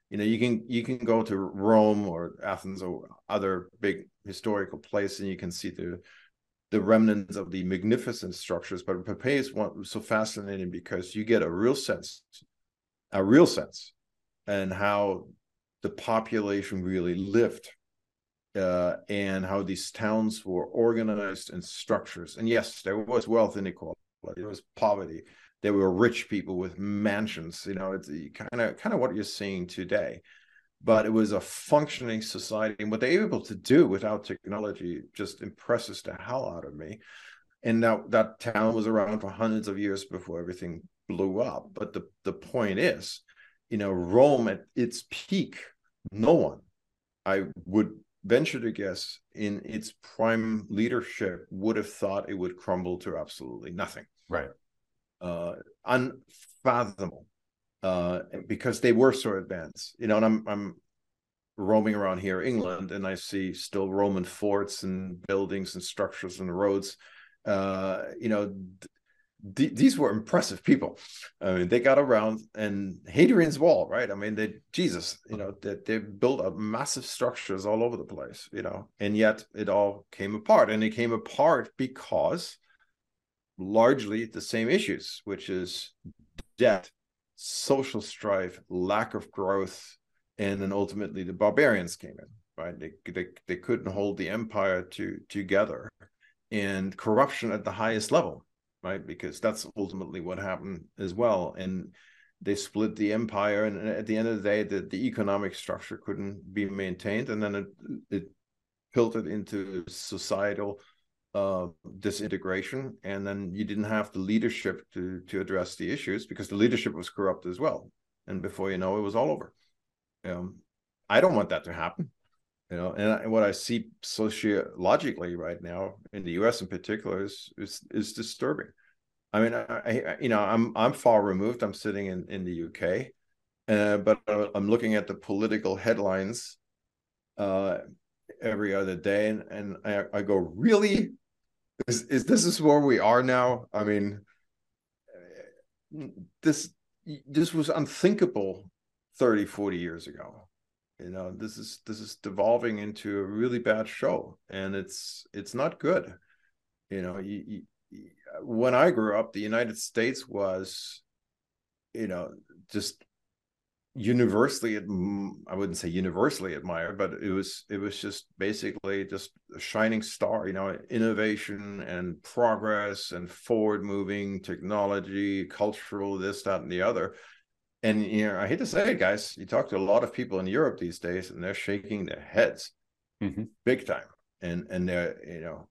You know, you can you can go to Rome or Athens or other big historical place, and you can see the the remnants of the magnificent structures. But Pompeii is one, so fascinating because you get a real sense, a real sense, and how the population really lived, uh, and how these towns were organized in structures. And yes, there was wealth inequality, there was poverty. There were rich people with mansions. You know, it's kind of kind of what you're seeing today but it was a functioning society. And what they were able to do without technology just impresses the hell out of me. And now that town was around for hundreds of years before everything blew up. But the, the point is, you know, Rome at its peak, no one, I would venture to guess, in its prime leadership would have thought it would crumble to absolutely nothing. Right. Uh, unfathomable uh, because they were so advanced. You know, and I'm I'm roaming around here, in England, and I see still Roman forts and buildings and structures and roads. Uh, you know, th- these were impressive people. I mean, they got around, and Hadrian's Wall, right? I mean, they Jesus, you know, that they, they built up massive structures all over the place, you know, and yet it all came apart, and it came apart because largely the same issues, which is debt social strife, lack of growth, and then ultimately the barbarians came in. Right, they they, they couldn't hold the empire to together, and corruption at the highest level. Right, because that's ultimately what happened as well, and they split the empire and at the end of the day the, the economic structure couldn't be maintained and then it, it filtered into societal disintegration, and then you didn't have the leadership to to address the issues because the leadership was corrupt as well. And before you know, it was all over. Um, I don't want that to happen. You know, and what I see sociologically right now in the U.S. in particular is is, is disturbing. I mean, I, I, you know, I'm I'm far removed. I'm sitting in in the UK, uh, but I'm looking at the political headlines uh, every other day, and, and I, I go, really, is, is this is where we are now? I mean this this was unthinkable 30 40 years ago. You know this is this is devolving into a really bad show and it's it's not good. You know you, you, when i grew up the united states was you know just universally i wouldn't say universally admired but it was it was just basically just a shining star you know innovation and progress and forward moving technology cultural this that and the other and you know i hate to say it guys you talk to a lot of people in europe these days and they're shaking their heads mm-hmm. big time and and they're you know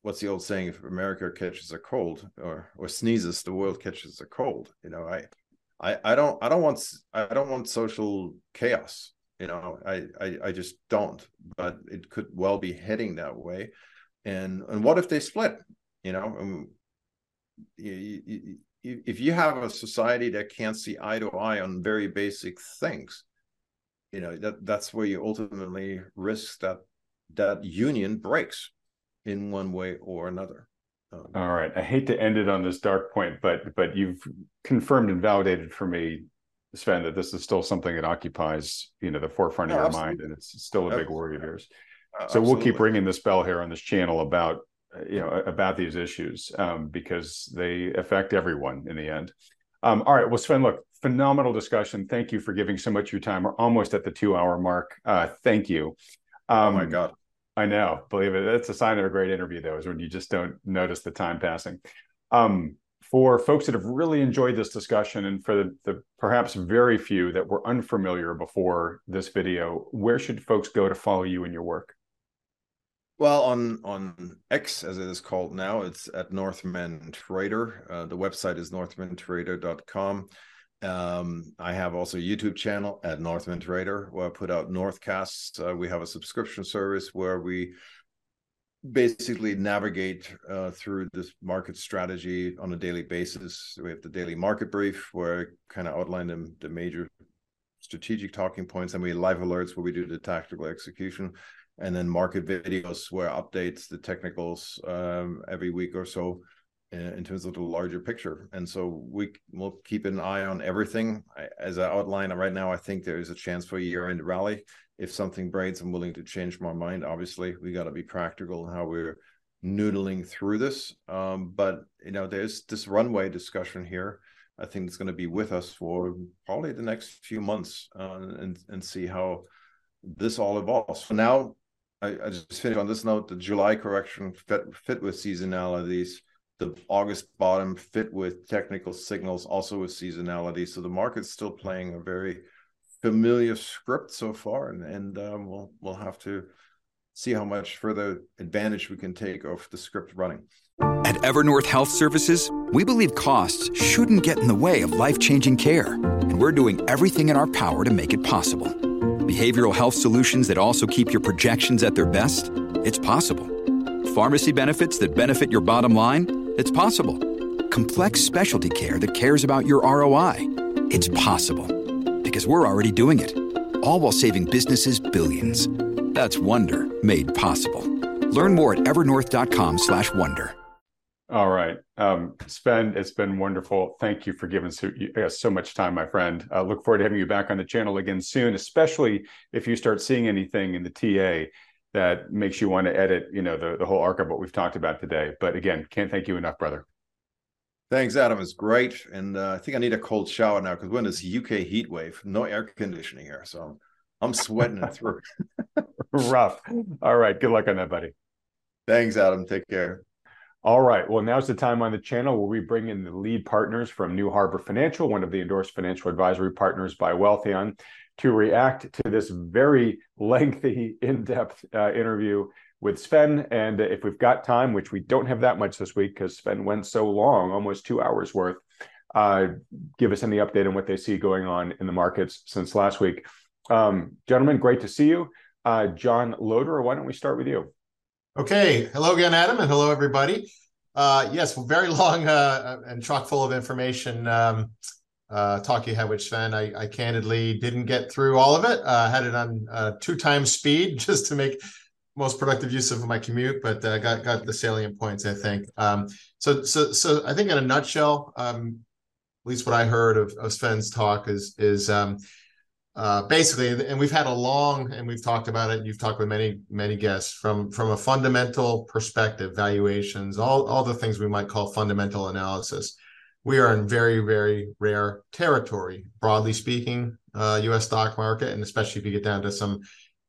what's the old saying if america catches a cold or or sneezes the world catches a cold you know i I, I don't I don't want I don't want social chaos. You know, I, I I just don't. But it could well be heading that way. And and what if they split? You know, um, you, you, you, if you have a society that can't see eye to eye on very basic things, you know that that's where you ultimately risk that that union breaks in one way or another. Um, All right. I hate to end it on this dark point, but but you've confirmed and validated for me, Sven, that this is still something that occupies you know the forefront of your absolutely. mind, and it's still a big worry of yours. Uh, so we'll keep ringing this bell here on this channel about you know about these issues um, because they affect everyone in the end. Um, all right. Well, Sven, look, phenomenal discussion. Thank you for giving so much of your time. We're almost at the two hour mark. Uh, thank you. Um, oh my God. I know. Believe it. That's a sign of a great interview, though, is when you just don't notice the time passing. Um, for folks that have really enjoyed this discussion and for the, the, perhaps very few that were unfamiliar before this video, where should folks go to follow you and your work? Well, on on X as it is called now, it's at Northman Trader. Uh, the website is northmantrader.com. Um, I have also a YouTube channel at Northman Trader where I put out Northcasts. Uh, we have a subscription service where we basically navigate uh, through this market strategy on a daily basis. We have the daily market brief where I kind of outline the, the major strategic talking points, and we live alerts where we do the tactical execution, and then market videos where I updates the technicals um, every week or so in terms of the larger picture. And so we will keep an eye on everything. As I outline right now, I think there is a chance for a year-end rally. If something breaks, I'm willing to change my mind. Obviously, we got to be practical in how we're noodling through this. Um, but you know, there's this runway discussion here. I think it's going to be with us for probably the next few months uh, and and see how this all evolves. So now, I, I just finished on this note: the July correction fit, fit with seasonalities the August bottom fit with technical signals, also with seasonality. So the market's still playing a very familiar script so far, and and um, we'll we'll have to see how much further advantage we can take of the script running. At Evernorth Health Services, we believe costs shouldn't get in the way of life changing care, and we're doing everything in our power to make it possible. Behavioral health solutions that also keep your projections at their best? It's possible. Pharmacy benefits that benefit your bottom line? It's possible. Complex specialty care that cares about your ROI. It's possible. Because we're already doing it. All while saving businesses billions. That's Wonder made possible. Learn more at evernorth.com/wonder. All right, um, Sven, it's been wonderful. Thank you for giving so, uh, so much time, my friend. Uh, look forward to having you back on the channel again soon, especially if you start seeing anything in the TA that makes you want to edit, you know, the, the whole arc of what we've talked about today. But again, can't thank you enough, brother. Thanks, Adam. It's great. And uh, I think I need a cold shower now because we're in this UK heat wave, no air conditioning here. So I'm sweating it through. (laughs) (laughs) Rough. All right. Good luck on that, buddy. Thanks, Adam. Take care. All right. Well, now's the time on the channel where we bring in the lead partners from New Harbor Financial, one of the endorsed financial advisory partners by Wealthion to react to this very lengthy, (laughs) in depth uh, interview with Sven. And if we've got time, which we don't have that much this week because Sven went so long, almost two hours worth, uh, give us any update on what they see going on in the markets since last week. Um, gentlemen, great to see you. Uh, John Loder, why don't we start with you? Okay. Hello again, Adam, and hello, everybody. Uh, yes, very (laughs) long uh, and chock full of information. Um, uh, talk you had with Sven. I, I, candidly didn't get through all of it. Uh, had it on uh, two times speed (laughs) just to make most productive use of my commute, but uh, got got the salient points. I think. Um, so so so I think in a nutshell, um, at least what I heard of, of Sven's talk is is um, uh, basically, and we've had a long and we've talked about it. You've talked with many many guests from from a fundamental perspective, valuations, all all the things we might call fundamental analysis we are in very, very rare territory, broadly speaking, uh, U.S. stock market, and especially if you get down to some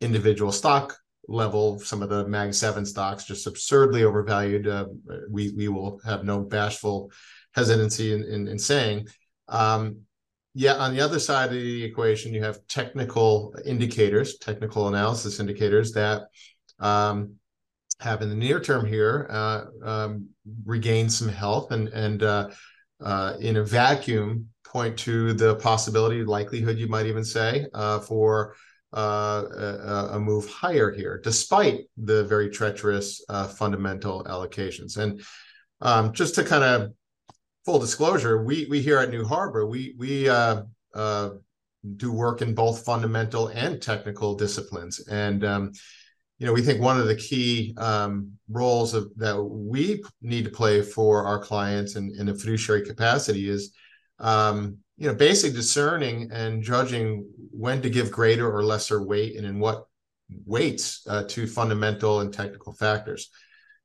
individual stock level, some of the Mag Seven stocks just absurdly overvalued. Uh, we we will have no bashful hesitancy in in, in saying. Um, yeah, on the other side of the equation, you have technical indicators, technical analysis indicators that um, have in the near term here uh, um, regained some health and and uh, uh, in a vacuum point to the possibility, likelihood, you might even say, uh, for uh, a, a, move higher here, despite the very treacherous uh, fundamental allocations. And um, just to kind of full disclosure, we we here at New Harbor, we we uh, uh, do work in both fundamental and technical disciplines, and um, you know, we think one of the key um, roles of, that we need to play for our clients in, in a fiduciary capacity is, um, you know, basically discerning and judging when to give greater or lesser weight and in what weights uh, to fundamental and technical factors.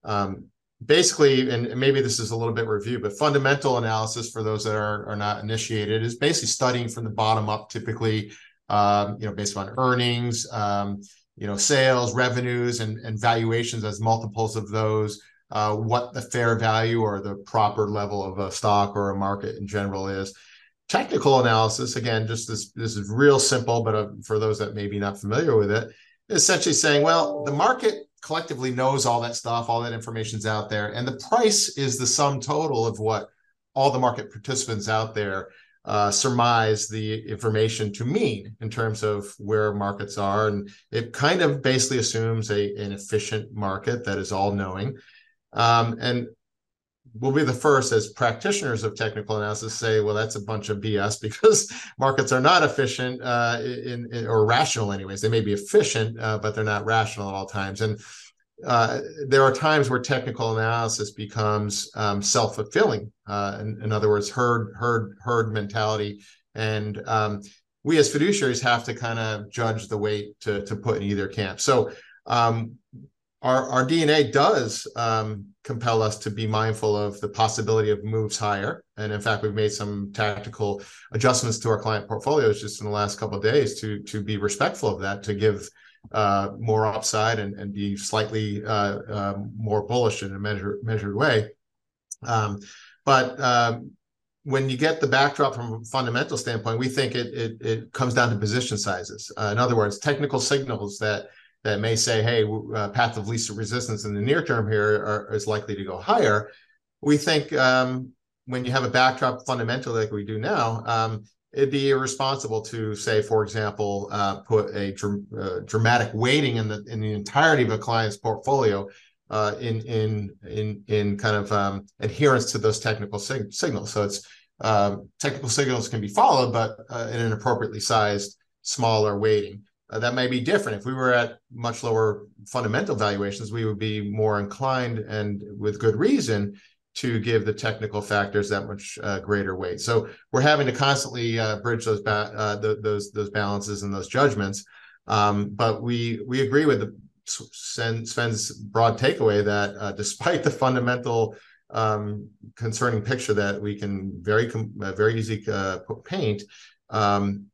Um, basically, and maybe this is a little bit review, but fundamental analysis for those that are, are not initiated is basically studying from the bottom up, typically, um, you know, based on earnings, um, you know, sales, revenues, and, and valuations as multiples of those, uh, what the fair value or the proper level of a stock or a market in general is. Technical analysis, again, just this this is real simple, but uh, for those that may be not familiar with it, essentially saying, well, the market collectively knows all that stuff, all that information's out there, and the price is the sum total of what all the market participants out there uh, surmise the information to mean in terms of where markets are. And it kind of basically assumes a, an efficient market that is all knowing. Um, and we'll be the first as practitioners of technical analysis say, well, that's a bunch of BS (laughs) because markets are not efficient uh, in, in, or rational anyways. They may be efficient, uh, but they're not rational at all times. And uh, there are times where technical analysis becomes um, self-fulfilling. Uh, in, in, other words, herd herd herd mentality, and um, we as fiduciaries have to kind of judge the weight to to put in either camp. So um, our our DNA does um, compel us to be mindful of the possibility of moves higher, and in fact, we've made some tactical adjustments to our client portfolios just in the last couple of days to to be respectful of that, to give uh, more upside and, and be slightly uh, uh, more bullish in a measured measured way. Um, but um, when you get the backdrop from a fundamental standpoint, we think it it, it comes down to position sizes. Uh, in other words, technical signals that that may say, "Hey, uh, path of least resistance in the near term here are, is likely to go higher." We think um, when you have a backdrop fundamental like we do now, um, it'd be irresponsible to say, for example, uh, put a dr- uh, dramatic weighting in the in the entirety of a client's portfolio uh, in in in in kind of um, adherence to those technical sig- signals. So it's um, technical signals can be followed, but uh, in an appropriately sized, smaller weighting. Uh, that may be different. If we were at much lower fundamental valuations, we would be more inclined, and with good reason, to give the technical factors that much uh, greater weight. So we're having to constantly uh, bridge those ba- uh, the, those those balances and those judgments. Um, but we we agree with the Sven's broad takeaway that uh, despite the fundamental um, concerning picture that we can very uh, very easy uh, paint. Um,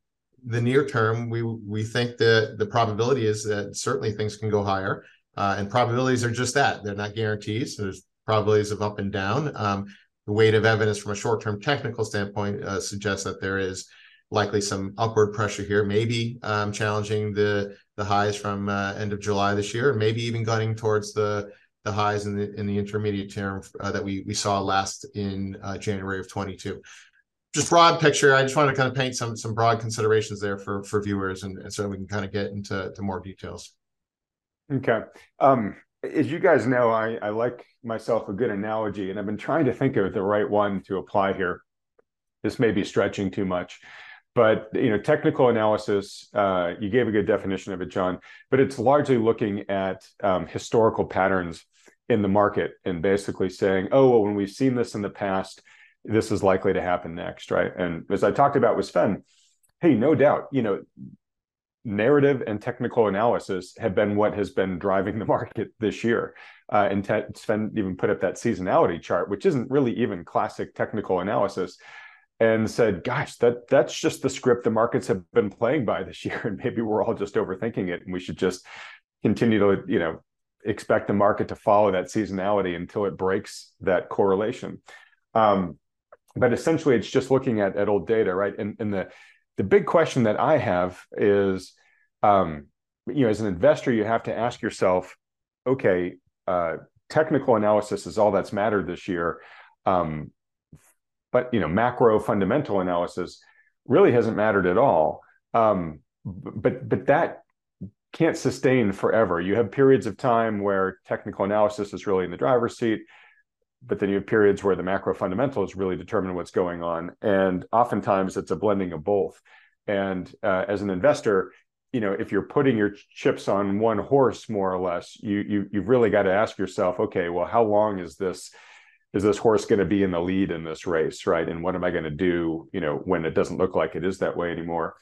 the near term, we we think that the probability is that certainly things can go higher, and probabilities are just that; they're not guarantees. There's probabilities of up and down. Um, the weight of evidence from a short-term technical standpoint uh, suggests that there is likely some upward pressure here, maybe um, challenging the the highs from uh, end of July this year, maybe even gunning towards the the highs in the in the intermediate term uh, that we we saw last in uh, January of 22. Just broad picture. I just want to kind of paint some some broad considerations there for for viewers, and, and so we can kind of get into to more details. Okay. Um, as you guys know, I, I like myself a good analogy, and I've been trying to think of the right one to apply here. This may be stretching too much, but you know, technical analysis. Uh, you gave a good definition of it, John, but it's largely looking at um, historical patterns in the market and basically saying, "Oh, well, when we've seen this in the past, this is likely to happen next," right? And as I talked about with Sven, hey, no doubt, you know, narrative and technical analysis have been what has been driving the (laughs) market this year. Uh, and te- Sven even put up that seasonality chart, which isn't really even classic technical analysis, and said, "Gosh, that that's just the script the markets have been playing by this year, (laughs) and maybe we're all just overthinking it, and we should just continue to, you know, expect the market to follow that seasonality until it breaks that correlation." Um, but essentially, it's just looking at at old data, right? And and the the big question that I have is, um, you know, as an investor, you have to ask yourself, okay, uh, technical analysis is all that's mattered this year, um, but you know, macro fundamental analysis really hasn't mattered at all. Um, but but that can't sustain forever. You have periods of time where technical analysis is really in the driver's seat but then you have periods where the macro fundamentals really determine what's going on and oftentimes it's a blending of both. And uh, as an investor you know if you're putting your chips on one horse more or less you you you've really got to ask yourself okay well how long is this is this horse going to be in the lead in this race right? And what am i going to do you know when it doesn't look like it is that way anymore?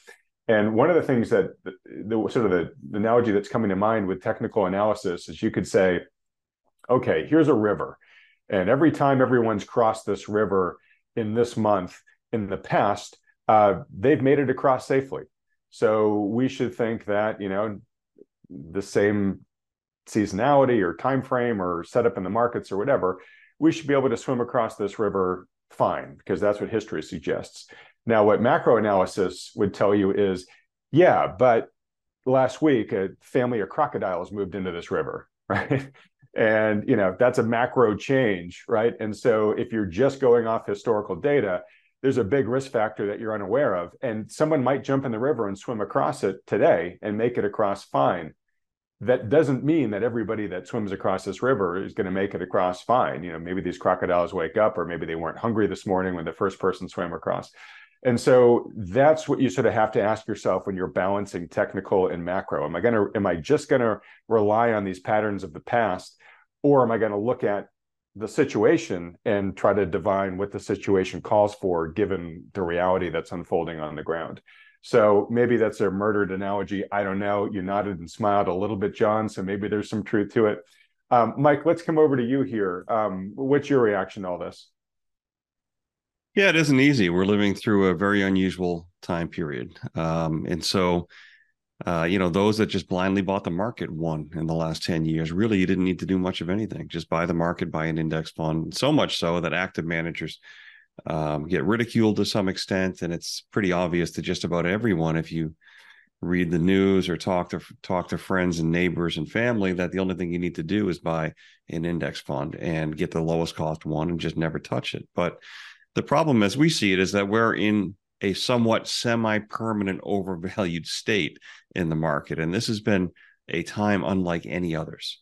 And one of the things that the, the sort of the, the analogy that's coming to mind with technical analysis is you could say okay here's a river and every time everyone's crossed this river in this month in the past uh, they've made it across safely so we should think that you know the same seasonality or time frame or setup in the markets or whatever, we should be able to swim across this river fine because that's what history suggests. Now, what macro analysis would tell you is, yeah, but last week a family of crocodiles moved into this river, (laughs) right? And you know that's a macro change, right? And so if you're just going off historical data, there's a big risk factor that you're unaware of. And someone might jump in the river and swim across it today and make it across fine. That doesn't mean that everybody that swims across this river is going to make it across fine. You know, maybe these crocodiles wake up, or maybe they weren't hungry this morning when the first person swam across. And so that's what you sort of have to ask yourself when you're balancing technical and macro. Am I going to, am I just going to rely on these patterns of the past, or am I going to look at the situation and try to divine what the situation calls for given the reality that's unfolding on the ground. So maybe that's a murdered analogy. I don't know. You nodded and smiled a little bit, John. So maybe there's some truth to it. Um, Mike, let's come over to you here. Um, what's your reaction to all this? Yeah, it isn't easy. We're living through a very unusual time period. Um, and so uh, you know, those that just blindly bought the market won in the last 10 years. Really, you didn't need to do much of anything. Just buy the market, buy an index fund. So much so that active managers um, get ridiculed to some extent. And it's pretty obvious to just about everyone if you read the news or talk to talk to friends and neighbors and family that the only thing you need to do is buy an index fund and get the lowest cost one and just never touch it. But the problem as we see it is that we're in a somewhat semi-permanent overvalued state in the market. And this has been a time unlike any others.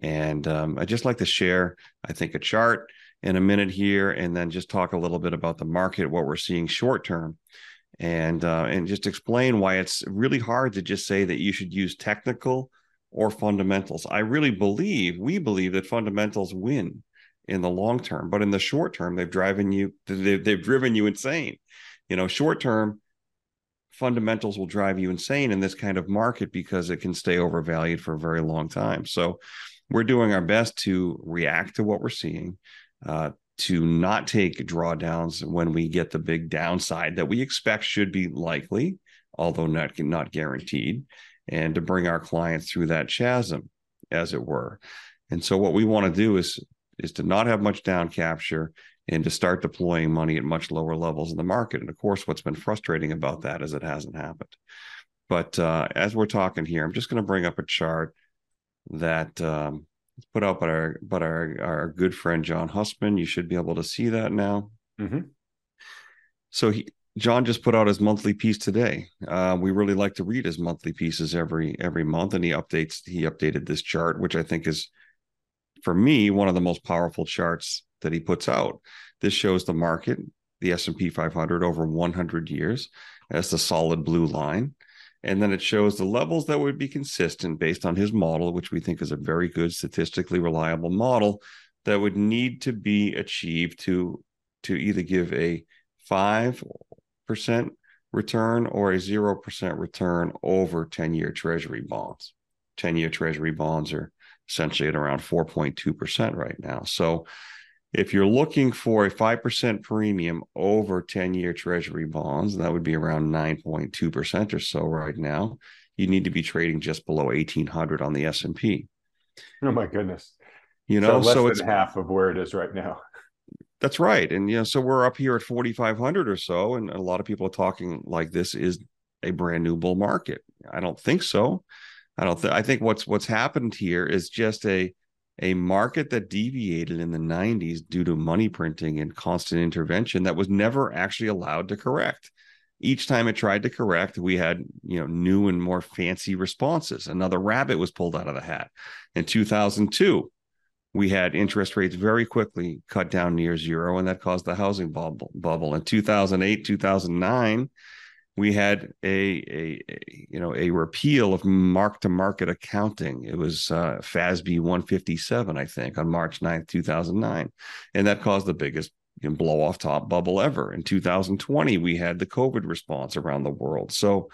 And um, i just like to share i think a chart in a minute here and then just talk a little bit about the market what we're seeing short term and uh, and just explain why it's really hard to just say that you should use technical or fundamentals. I really believe we believe that fundamentals win in the long term but in the short term they've driven you they've, they've driven you insane. You know, short term fundamentals will drive you insane in this kind of market because it can stay overvalued for a very long time. So we're doing our best to react to what we're seeing, uh, to not take drawdowns when we get the big downside that we expect should be likely, although not not guaranteed, and to bring our clients through that chasm, as it were. And so what we want to do is is to not have much down capture and to start deploying money at much lower levels in the market. And of course, what's been frustrating about that is it hasn't happened. But uh, as we're talking here, I'm just going to bring up a chart that um, put out by our but our our good friend John Hussman. You should be able to see that now. Mm-hmm. So he, John just put out his monthly piece today. Uh, we really like to read his monthly pieces every every month, and he updates he updated this chart, which I think is for me one of the most powerful charts that he puts out. This shows the market, the S&P 500 over 100 years as the solid blue line. And then it shows the levels that would be consistent based on his model, which we think is a very good statistically reliable model that would need to be achieved to to either give a 5% return or a 0% return over 10-year treasury bonds. 10-year treasury bonds are essentially at around 4.2% right now. So if you're looking for a 5% premium over 10 year treasury bonds, that would be around 9.2% or so right now. You need to be trading just below 1800 on the S&P. Oh my goodness. You know, so, so it's half of where it is right now. That's right. And you know, so we're up here at 4500 or so and a lot of people are talking like this is a brand new bull market. I don't think so. I don't think I think what's what's happened here is just a a market that deviated in the 90s due to money printing and constant intervention that was never actually allowed to correct. Each time it tried to correct we had you know new and more fancy responses. Another rabbit was pulled out of the hat. In 2002 we had interest rates very quickly cut down near zero and that caused the housing bubble bubble. In 2008 2009 we had a, a, a, you know a repeal of mark to market accounting. It was uh, fasb 157 i think on march 9th 2009 and that caused the biggest you know, blow off top bubble ever. In 2020 we had the covid response around the world. So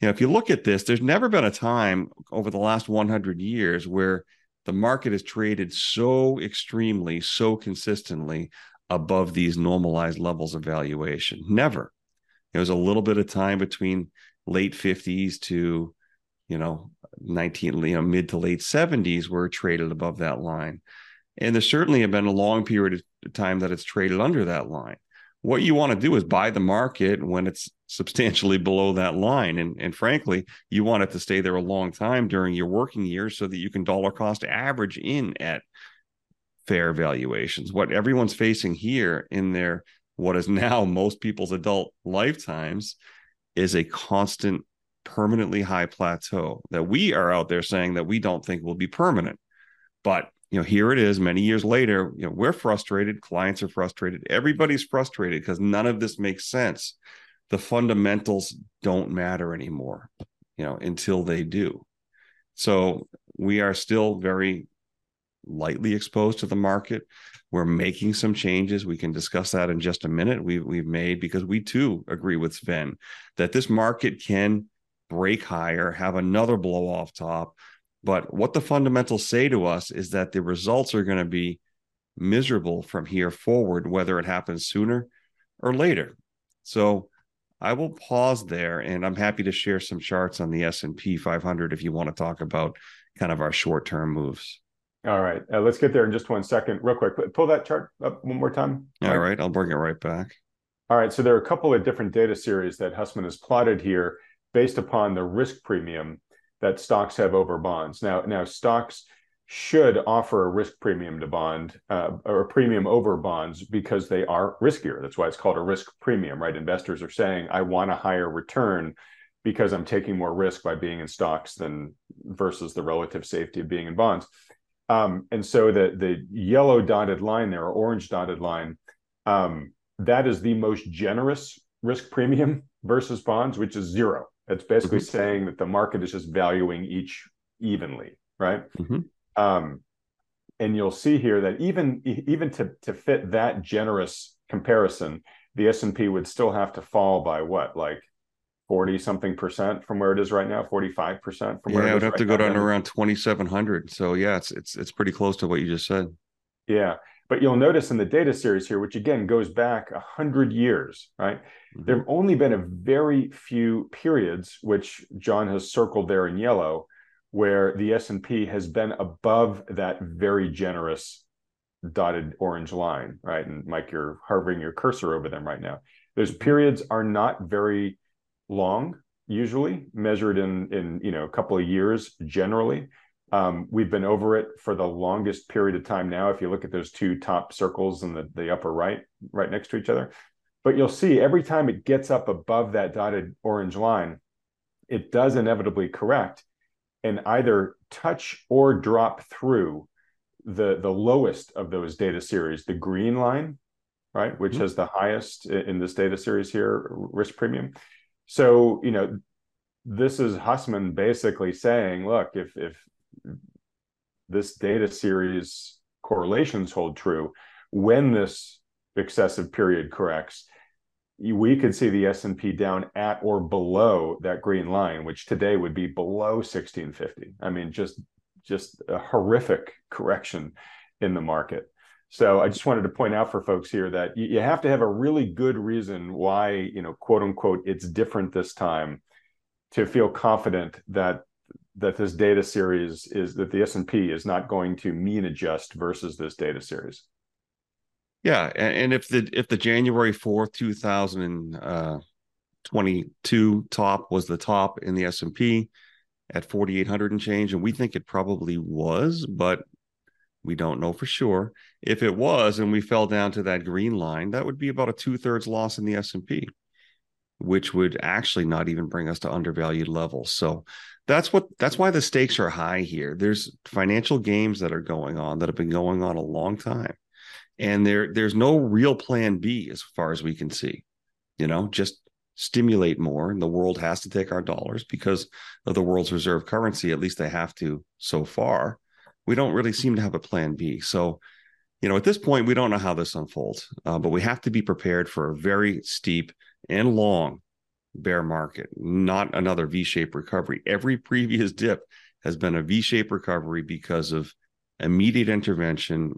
you know if you look at this there's never been a time over the last 100 years where the market has traded so extremely so consistently above these normalized levels of valuation. Never there was a little bit of time between late 50s to, you know, 19, you know, mid to late 70s where it traded above that line. And there certainly have been a long period of time that it's traded under that line. What you want to do is buy the market when it's substantially below that line. And, and frankly, you want it to stay there a long time during your working years so that you can dollar cost average in at fair valuations. What everyone's facing here in their what is now (laughs) most people's adult lifetimes is a constant permanently high plateau that we are out there saying that we don't think will be permanent. But you know here it is many years later you know we're frustrated clients are frustrated everybody's frustrated because none of this makes sense. The fundamentals don't matter anymore you know until they do. So we are still very lightly exposed to the market we're making some changes. We can discuss that in just a minute. We've we've made because we too agree with Sven that this market can break higher, have another blow off top. But what the fundamentals say to us is that the results are going to be miserable from here forward, whether it happens sooner or later. So I will pause there, and I'm happy to share some charts on the S and P 500 if you want to talk about kind of our short term moves. All right, uh, let's get there in just one second, real quick. Pull that chart up one more time. All right, I'll bring it right back. All right, so there are a couple of different data series that Hussman has plotted here based upon the risk premium that stocks have over bonds. Now, now stocks should offer a risk premium to bond uh, or a premium over bonds because they are riskier. That's why it's called a risk premium, right? Investors are saying, I want a higher return because I'm taking more risk by being in stocks than versus the relative safety of being in bonds. Um, and so the the yellow dotted line there, or orange dotted line, um, that is the most generous risk premium (laughs) versus bonds, which is zero. It's basically mm-hmm. saying that the market is just valuing each evenly, right? Mm-hmm. Um, and you'll see here that even even to to fit that generous comparison, the S and P would still have to fall by what, like 40 something percent from where it is right now 45 percent from where it is. yeah it would have right to go down to around 2700 so yeah it's it's it's pretty close to what you just said. Yeah but you'll notice in the data series here which again goes back 100 years right? Mm-hmm. there have only been a very few periods which john has circled there in yellow where the s&p has been above that very generous dotted orange line right? And mike you're hovering your cursor over them right now. Those periods are not very long, usually measured in in you know a couple of years generally. Um, we've been over it for the longest period of time now. If you look at those two top circles in the, the upper right, right next to each other, but you'll see every time it gets up above that dotted orange line, it does inevitably correct and either touch or drop through the the lowest of those data series, the green line, right, which mm-hmm. has the highest in this data series here risk premium, so, you know, this is Hussman basically saying, look, if if this data series correlations hold true, when this excessive period corrects, we could see the S&P down at or below that green line, which today would be below 1650. I mean, just just a horrific correction in the market. So I just wanted to point out for folks here that you, have to have a really good reason why, you know, quote unquote, it's different this time to feel confident that that this data series is that the S&P is not going to mean adjust versus this data series. Yeah, and if the if the January 4th, 2022 uh, top was the top in the S&P at 4800 and change and we think it probably was, but we don't know for sure. If it was, and we fell down to that green line, that would be about a two thirds loss in the S and P, which would actually not even bring us to undervalued levels. So that's what that's why the stakes are high here. There's financial games that are going on that have been going on a long time, and there there's no real plan B as far as we can see. You know, just stimulate more and the world has to take our dollars because of the world's reserve currency at least they have to so far we don't really seem to have a plan b so you know at this point we don't know how this unfolds uh, but we have to be prepared for a very steep and long bear market not another v-shaped recovery every previous dip has been a v-shaped recovery because of immediate intervention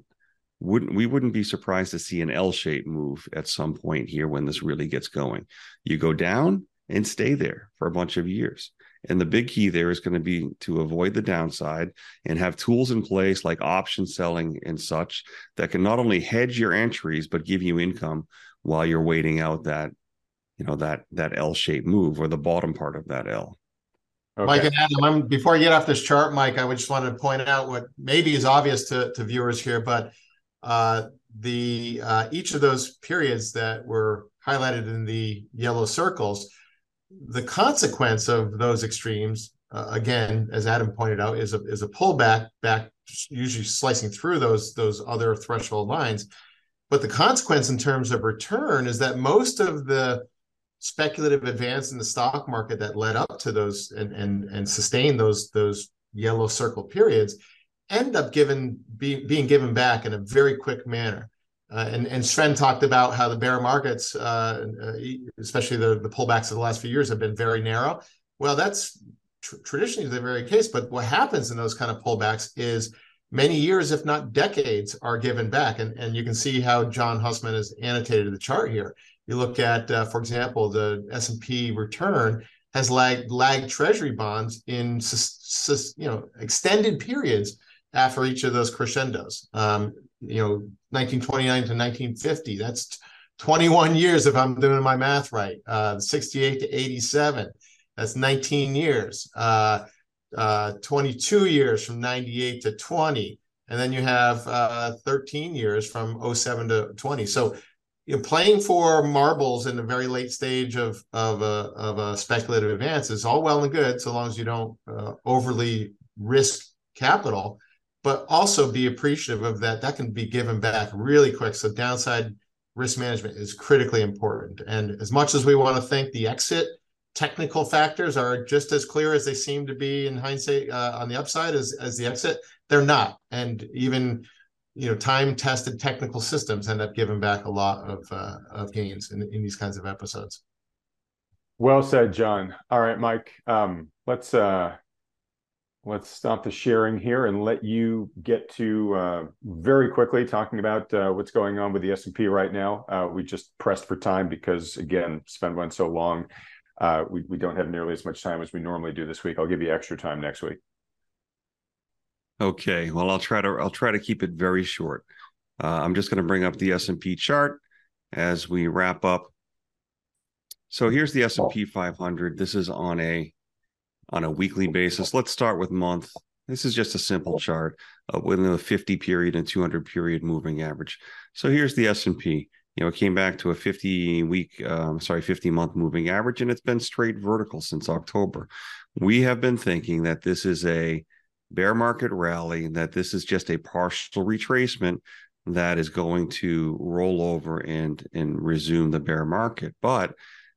wouldn't we wouldn't be surprised to see an L-shaped move at some point here when this really gets going. You go down and stay there for a bunch of years. And the big key there is going to be to avoid the downside and have tools in place like option selling and such that can not only hedge your entries but give you income while you're waiting out that you know that that L-shaped move or the bottom part of that L. Okay. Mike and Adam, I'm, before I get off this chart, Mike, I would just want to point out what maybe is obvious to, to viewers here, but uh, the uh, each of those periods that were highlighted in the yellow circles, the consequence of those extremes, uh, again, as Adam pointed out, is a is a pullback back, usually slicing through those those other threshold lines. But the consequence in terms of return is that most of the speculative advance in the stock market that led up to those and and and sustained those those yellow circle periods end up given be, being given back in a very quick manner. Uh, and, and Sven talked about how the bear markets, uh, uh especially the, the pullbacks of the last few years, have been very narrow. Well, that's tr- traditionally the very case. But what happens in those kind of pullbacks is many years, if not decades, are given back. And, and you can see how John Hussman has annotated the chart here. You look at, uh, for example, the S&P return has lagged, lagged treasury bonds in you know extended periods after each of those crescendos. Um, you know, 1929 to 1950, that's 21 years if I'm doing my math right. Uh, 68 to 87, that's 19 years. Uh, uh, 22 years from 98 to 20. And then you have uh, 13 years from 07 to 20. So you know, playing for marbles in the very late stage of of a, of a speculative advance is all well and good, so long as you don't uh, overly risk capital but also be appreciative of that. That can be given back really quick. So downside risk management is critically important. And as much as we want to think the exit technical factors are just as clear as they seem to be in hindsight uh, on the upside as, as the exit, they're not. And even you know time tested technical systems end up giving back a lot of uh, of gains in, in these kinds of episodes. Well said, John. All right, Mike. Um, let's uh, let's stop the sharing here and let you get to uh, very quickly talking about uh, what's going on with the S&P right now. Uh, we just pressed for time because, again, Sven went so long. Uh, we, we don't have nearly as much time as we normally do this week. I'll give you extra time next week. Okay. Well, I'll try to I'll try to keep it very short. Uh, I'm just going to bring up the S&P chart as we wrap up. So here's the S&P 500. This is on a on a weekly basis. Let's start with month. This is just a simple chart uh, within the 50 period and 200 period moving average. So here's the S&P. You know, it came back to a 50 week, um, sorry, 50 month moving average, and it's been straight vertical since October. We have been thinking that this is a bear market rally, that this is just a partial retracement that is going to roll over and and resume the bear market. But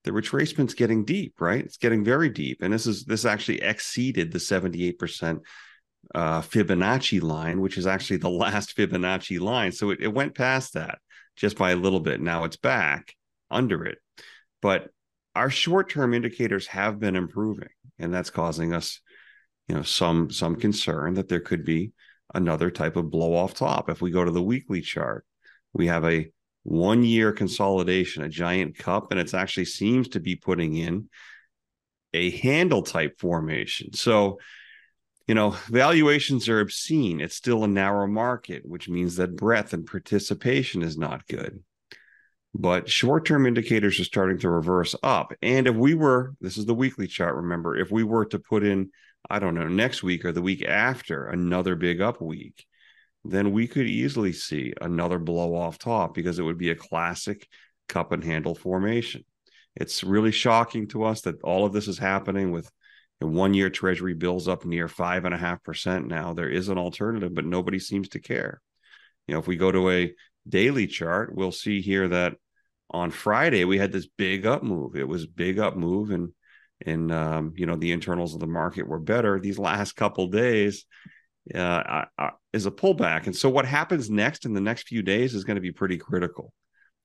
the retracement's getting deep, right? It's getting very deep. And this is this actually exceeded the 78% uh, Fibonacci line, which is actually the (laughs) last Fibonacci line. So it, it went past that just by a little bit. Now it's back under it. But our short-term indicators have been improving, and that's causing us, you know, some some concern that there could be another type of blow off top. If we go to the weekly chart, we have a one year consolidation, a giant cup, and it actually seems to be putting in a handle type formation. So, you know, valuations are obscene. It's still a narrow market, which means that breadth and participation is not good. But short term indicators are starting to reverse up. And if we were, this is the weekly chart, remember, if we were to put in, I don't know, next week or the week after another big up week, then we could easily see another blow off top because it would be a classic cup and handle formation. It's really shocking to us that all of this is happening with one year treasury bills up near five and a half percent now. There is an alternative, but nobody seems to care. You know, if we go to a daily chart, we'll see here that on Friday we had this big up move. It was big up move, and and um, you know the internals of the market were better. These last couple days uh, is a pullback, and so what happens next in the next few days is going to be pretty critical.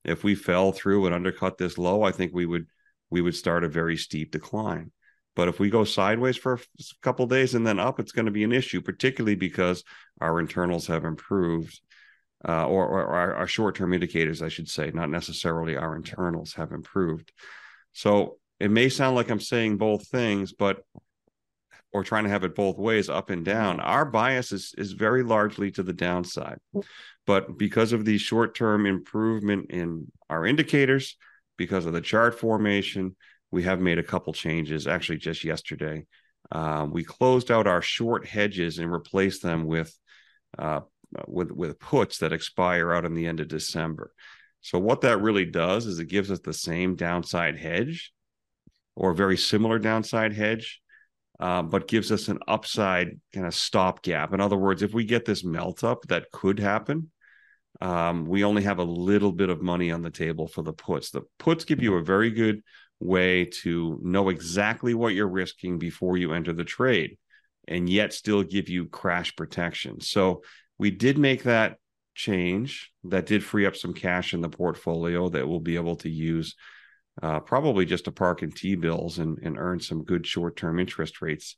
If we fell through and undercut this low, I think we would we would start a very steep decline. But if we go sideways for a couple days and then up, it's going to be an issue, particularly because our internals have improved, uh, or, or, our, our short-term indicators, I should say, not necessarily our internals have improved. So it may sound like I'm saying both things, but or trying to have it both ways, up and down. Our bias is is very largely to the downside, but because of the short-term improvement in our indicators, because of the chart formation, we have made a couple changes. Actually, just yesterday, um, we closed out our short hedges and replaced them with uh, with with puts that expire out in the end of December. So what that really does is it gives us the same downside hedge, or very similar downside hedge, uh, but gives us an upside kind of stopgap. In other words, if we get this melt up, that could happen. Um, we only have a little bit of money on the table for the puts. The puts give you a very good way to know exactly what you're risking before you enter the trade and yet still give you crash protection. So we did make that change that did free up some cash in the portfolio that we'll be able to use uh, probably just to park in T bills and, and earn some good short term interest rates,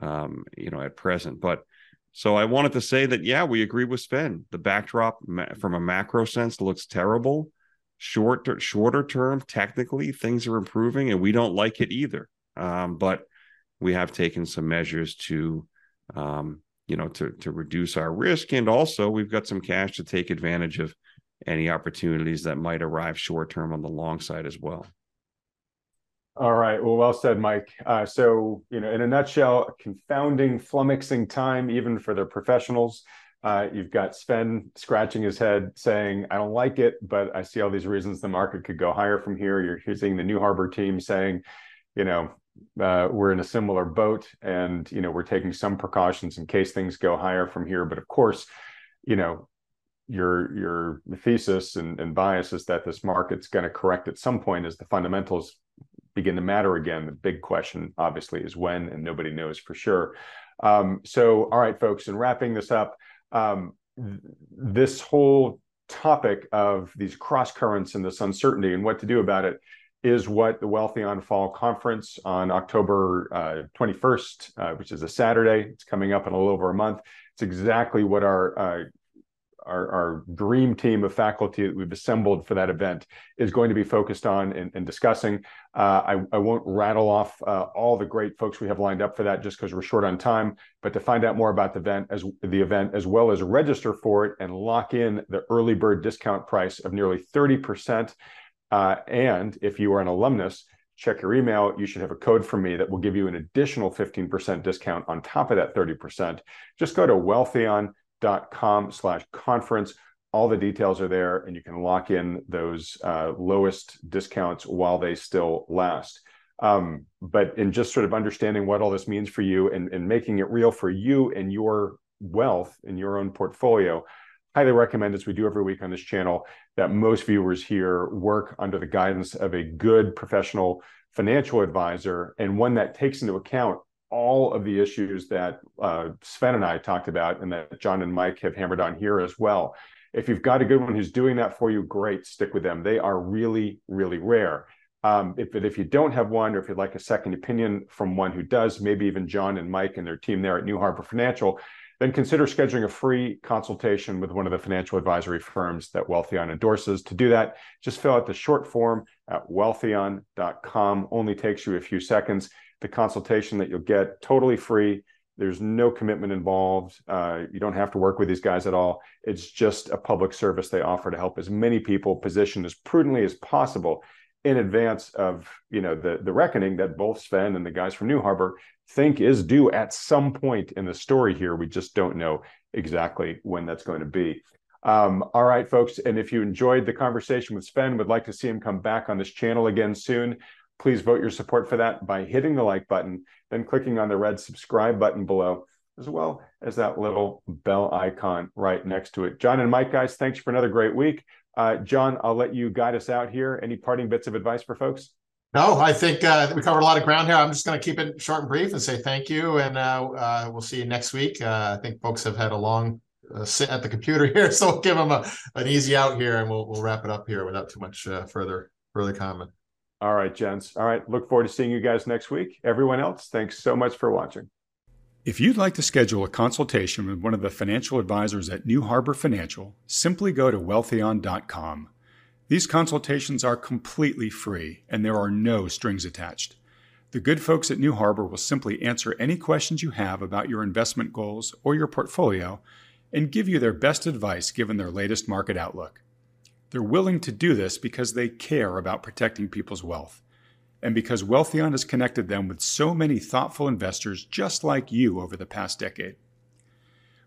um, you know, at present. But so I wanted to say that, yeah, we agree with Sven. The backdrop from a macro sense looks terrible. Short, shorter term, technically, things are improving, and we don't like it either. Um, but we have taken some measures to, um, you know, to to reduce our risk, and also we've got some cash to take advantage of any opportunities that might arrive short term on the long side as well. All right. Well, well said, Mike. Uh, so, you know, in a nutshell, confounding, flummoxing time, even for the professionals. Uh, you've got Sven scratching his head saying, I don't like it, but I see all these reasons the market could go higher from here. You're hearing the New Harbor team saying, you know, uh, we're in a similar boat and, you know, we're taking some precautions in case things go higher from here. But of course, you know, your your thesis and, and bias is that this market's going to correct at some point as the fundamentals begin to matter again. The big question, obviously, is when, and nobody knows for sure. Um, so, all right, folks, and wrapping this up, um, th- this whole topic of these cross currents and this uncertainty and what to do about it is what the Wealthion Fall Conference on October uh, 21st, uh, which is a Saturday, it's coming up in a little over a month. It's exactly what our uh, our, our, dream team of faculty that we've assembled for that event is going to be focused on and, and discussing. Uh, I, I, won't rattle off uh, all the great folks we have lined up for that just because we're short on time. But to find out more about the event as the event as well as register for it and lock in the early bird discount price of nearly thirty percent. Uh, and if you are an alumnus, check your email. You should have a code from me that will give you an additional 15% discount on top of that 30%. Just go to Wealthion com slash conference. All the details are there, and you can lock in those uh, lowest discounts while they still last. Um, but in just sort of understanding what all this means for you and, and making it real for you and your wealth in your own portfolio, highly recommend, as we do every week on this channel, that most viewers here work under the guidance of a good professional financial advisor and one that takes into account all of the issues that uh, Sven and I talked about and that John and Mike have hammered on here as well. If you've got a good one who's doing that for you, great, stick with them. They are really, really rare. Um, if, if you don't have one, or if you'd like a second opinion from one who does, maybe even John and Mike and their team there at New Harbor Financial, then consider scheduling a free consultation with one of the financial advisory firms that Wealthion endorses. To do that, just fill out the short form at wealthion.com. Only takes you a few seconds the consultation that you'll get totally free. There's no commitment involved. Uh, you don't have to work with these guys at all. It's just a public service they offer to help as many people position as prudently as possible in advance of you know the the reckoning that both Sven and the guys from New Harbor think is due at some point in the story here. We just don't know exactly when that's going to be. Um, all right, folks, and if you enjoyed the conversation with Sven, would like to see him come back on this channel again soon. Please vote your support for that by hitting the like button, then clicking on the red subscribe button below, as well as that little bell icon right next to it. John and Mike, guys, thanks for another great week. Uh, John, I'll let you guide us out here. Any parting bits of advice for folks? No, I think uh, we covered a lot of ground here. I'm just going to keep it short and brief and say thank you, and uh, uh, we'll see you next week. Uh, I think folks have had a long uh, sit at the computer (laughs) here, so we'll give them a, an easy out here, and we'll we'll wrap it up here without too much further further comment. All right, gents. All right, look forward to seeing you guys next week. Everyone else, thanks so much for watching. If you'd like to schedule a consultation with one of the financial advisors at New Harbor Financial, simply go to wealthion.com. These consultations are completely free and there are no strings attached. The good folks at New Harbor will simply answer any questions you have about your investment goals or your portfolio and give you their best advice given their latest market outlook. They're willing to do this because they care about protecting people's wealth and because Wealthion has connected them with so many thoughtful investors just like you over the past decade.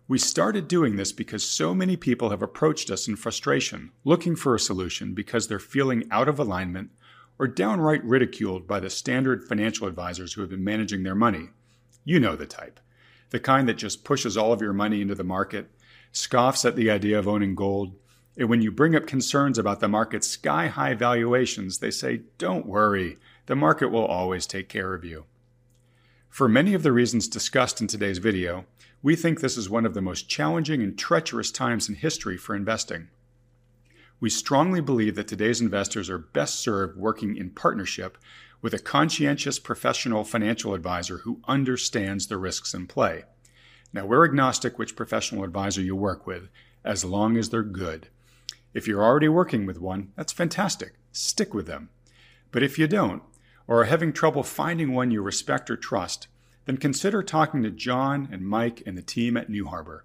We started doing this because so many people have approached us in frustration, looking for a solution because they're feeling out of alignment or downright ridiculed by the standard financial advisors who have been managing their money. You know the type. The kind that just pushes all of your money into the market, scoffs at the idea of owning gold, and when you bring up concerns about the market's sky high valuations, they say, Don't worry, the market will always take care of you. For many of the reasons discussed in today's video, we think this is one of the most challenging and treacherous times in history for investing. We strongly believe that today's investors are best served working in partnership with a conscientious professional financial advisor who understands the risks in play. Now, we're agnostic which professional advisor you work with, as long as they're good. If you're already working with one, that's fantastic. Stick with them. But if you don't, or are having trouble finding one you respect or trust, then consider talking to John and Mike and the team at New Harbor.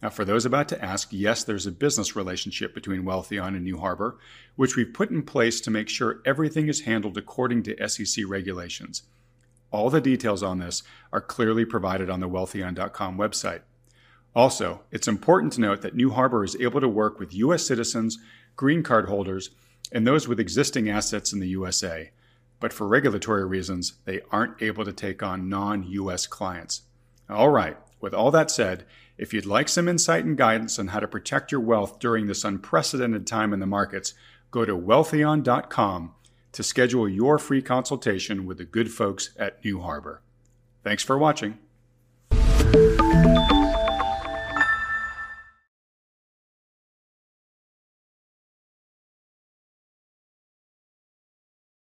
Now, for those about to ask, yes, there's a business relationship between Wealthion and New Harbor, which we've put in place to make sure everything is handled according to SEC regulations. All the details on this are clearly provided on the wealthion.com website. Also, it's important to note that New Harbor is able to work with U.S. citizens, green card holders, and those with existing assets in the USA but for regulatory reasons, they aren't able to take on non US clients. All right, with all that said, if you'd like some insight and guidance on how to protect your wealth during this unprecedented time in the markets, go to wealthion.com to schedule your free consultation with the good folks at New Harbor. Thanks for watching.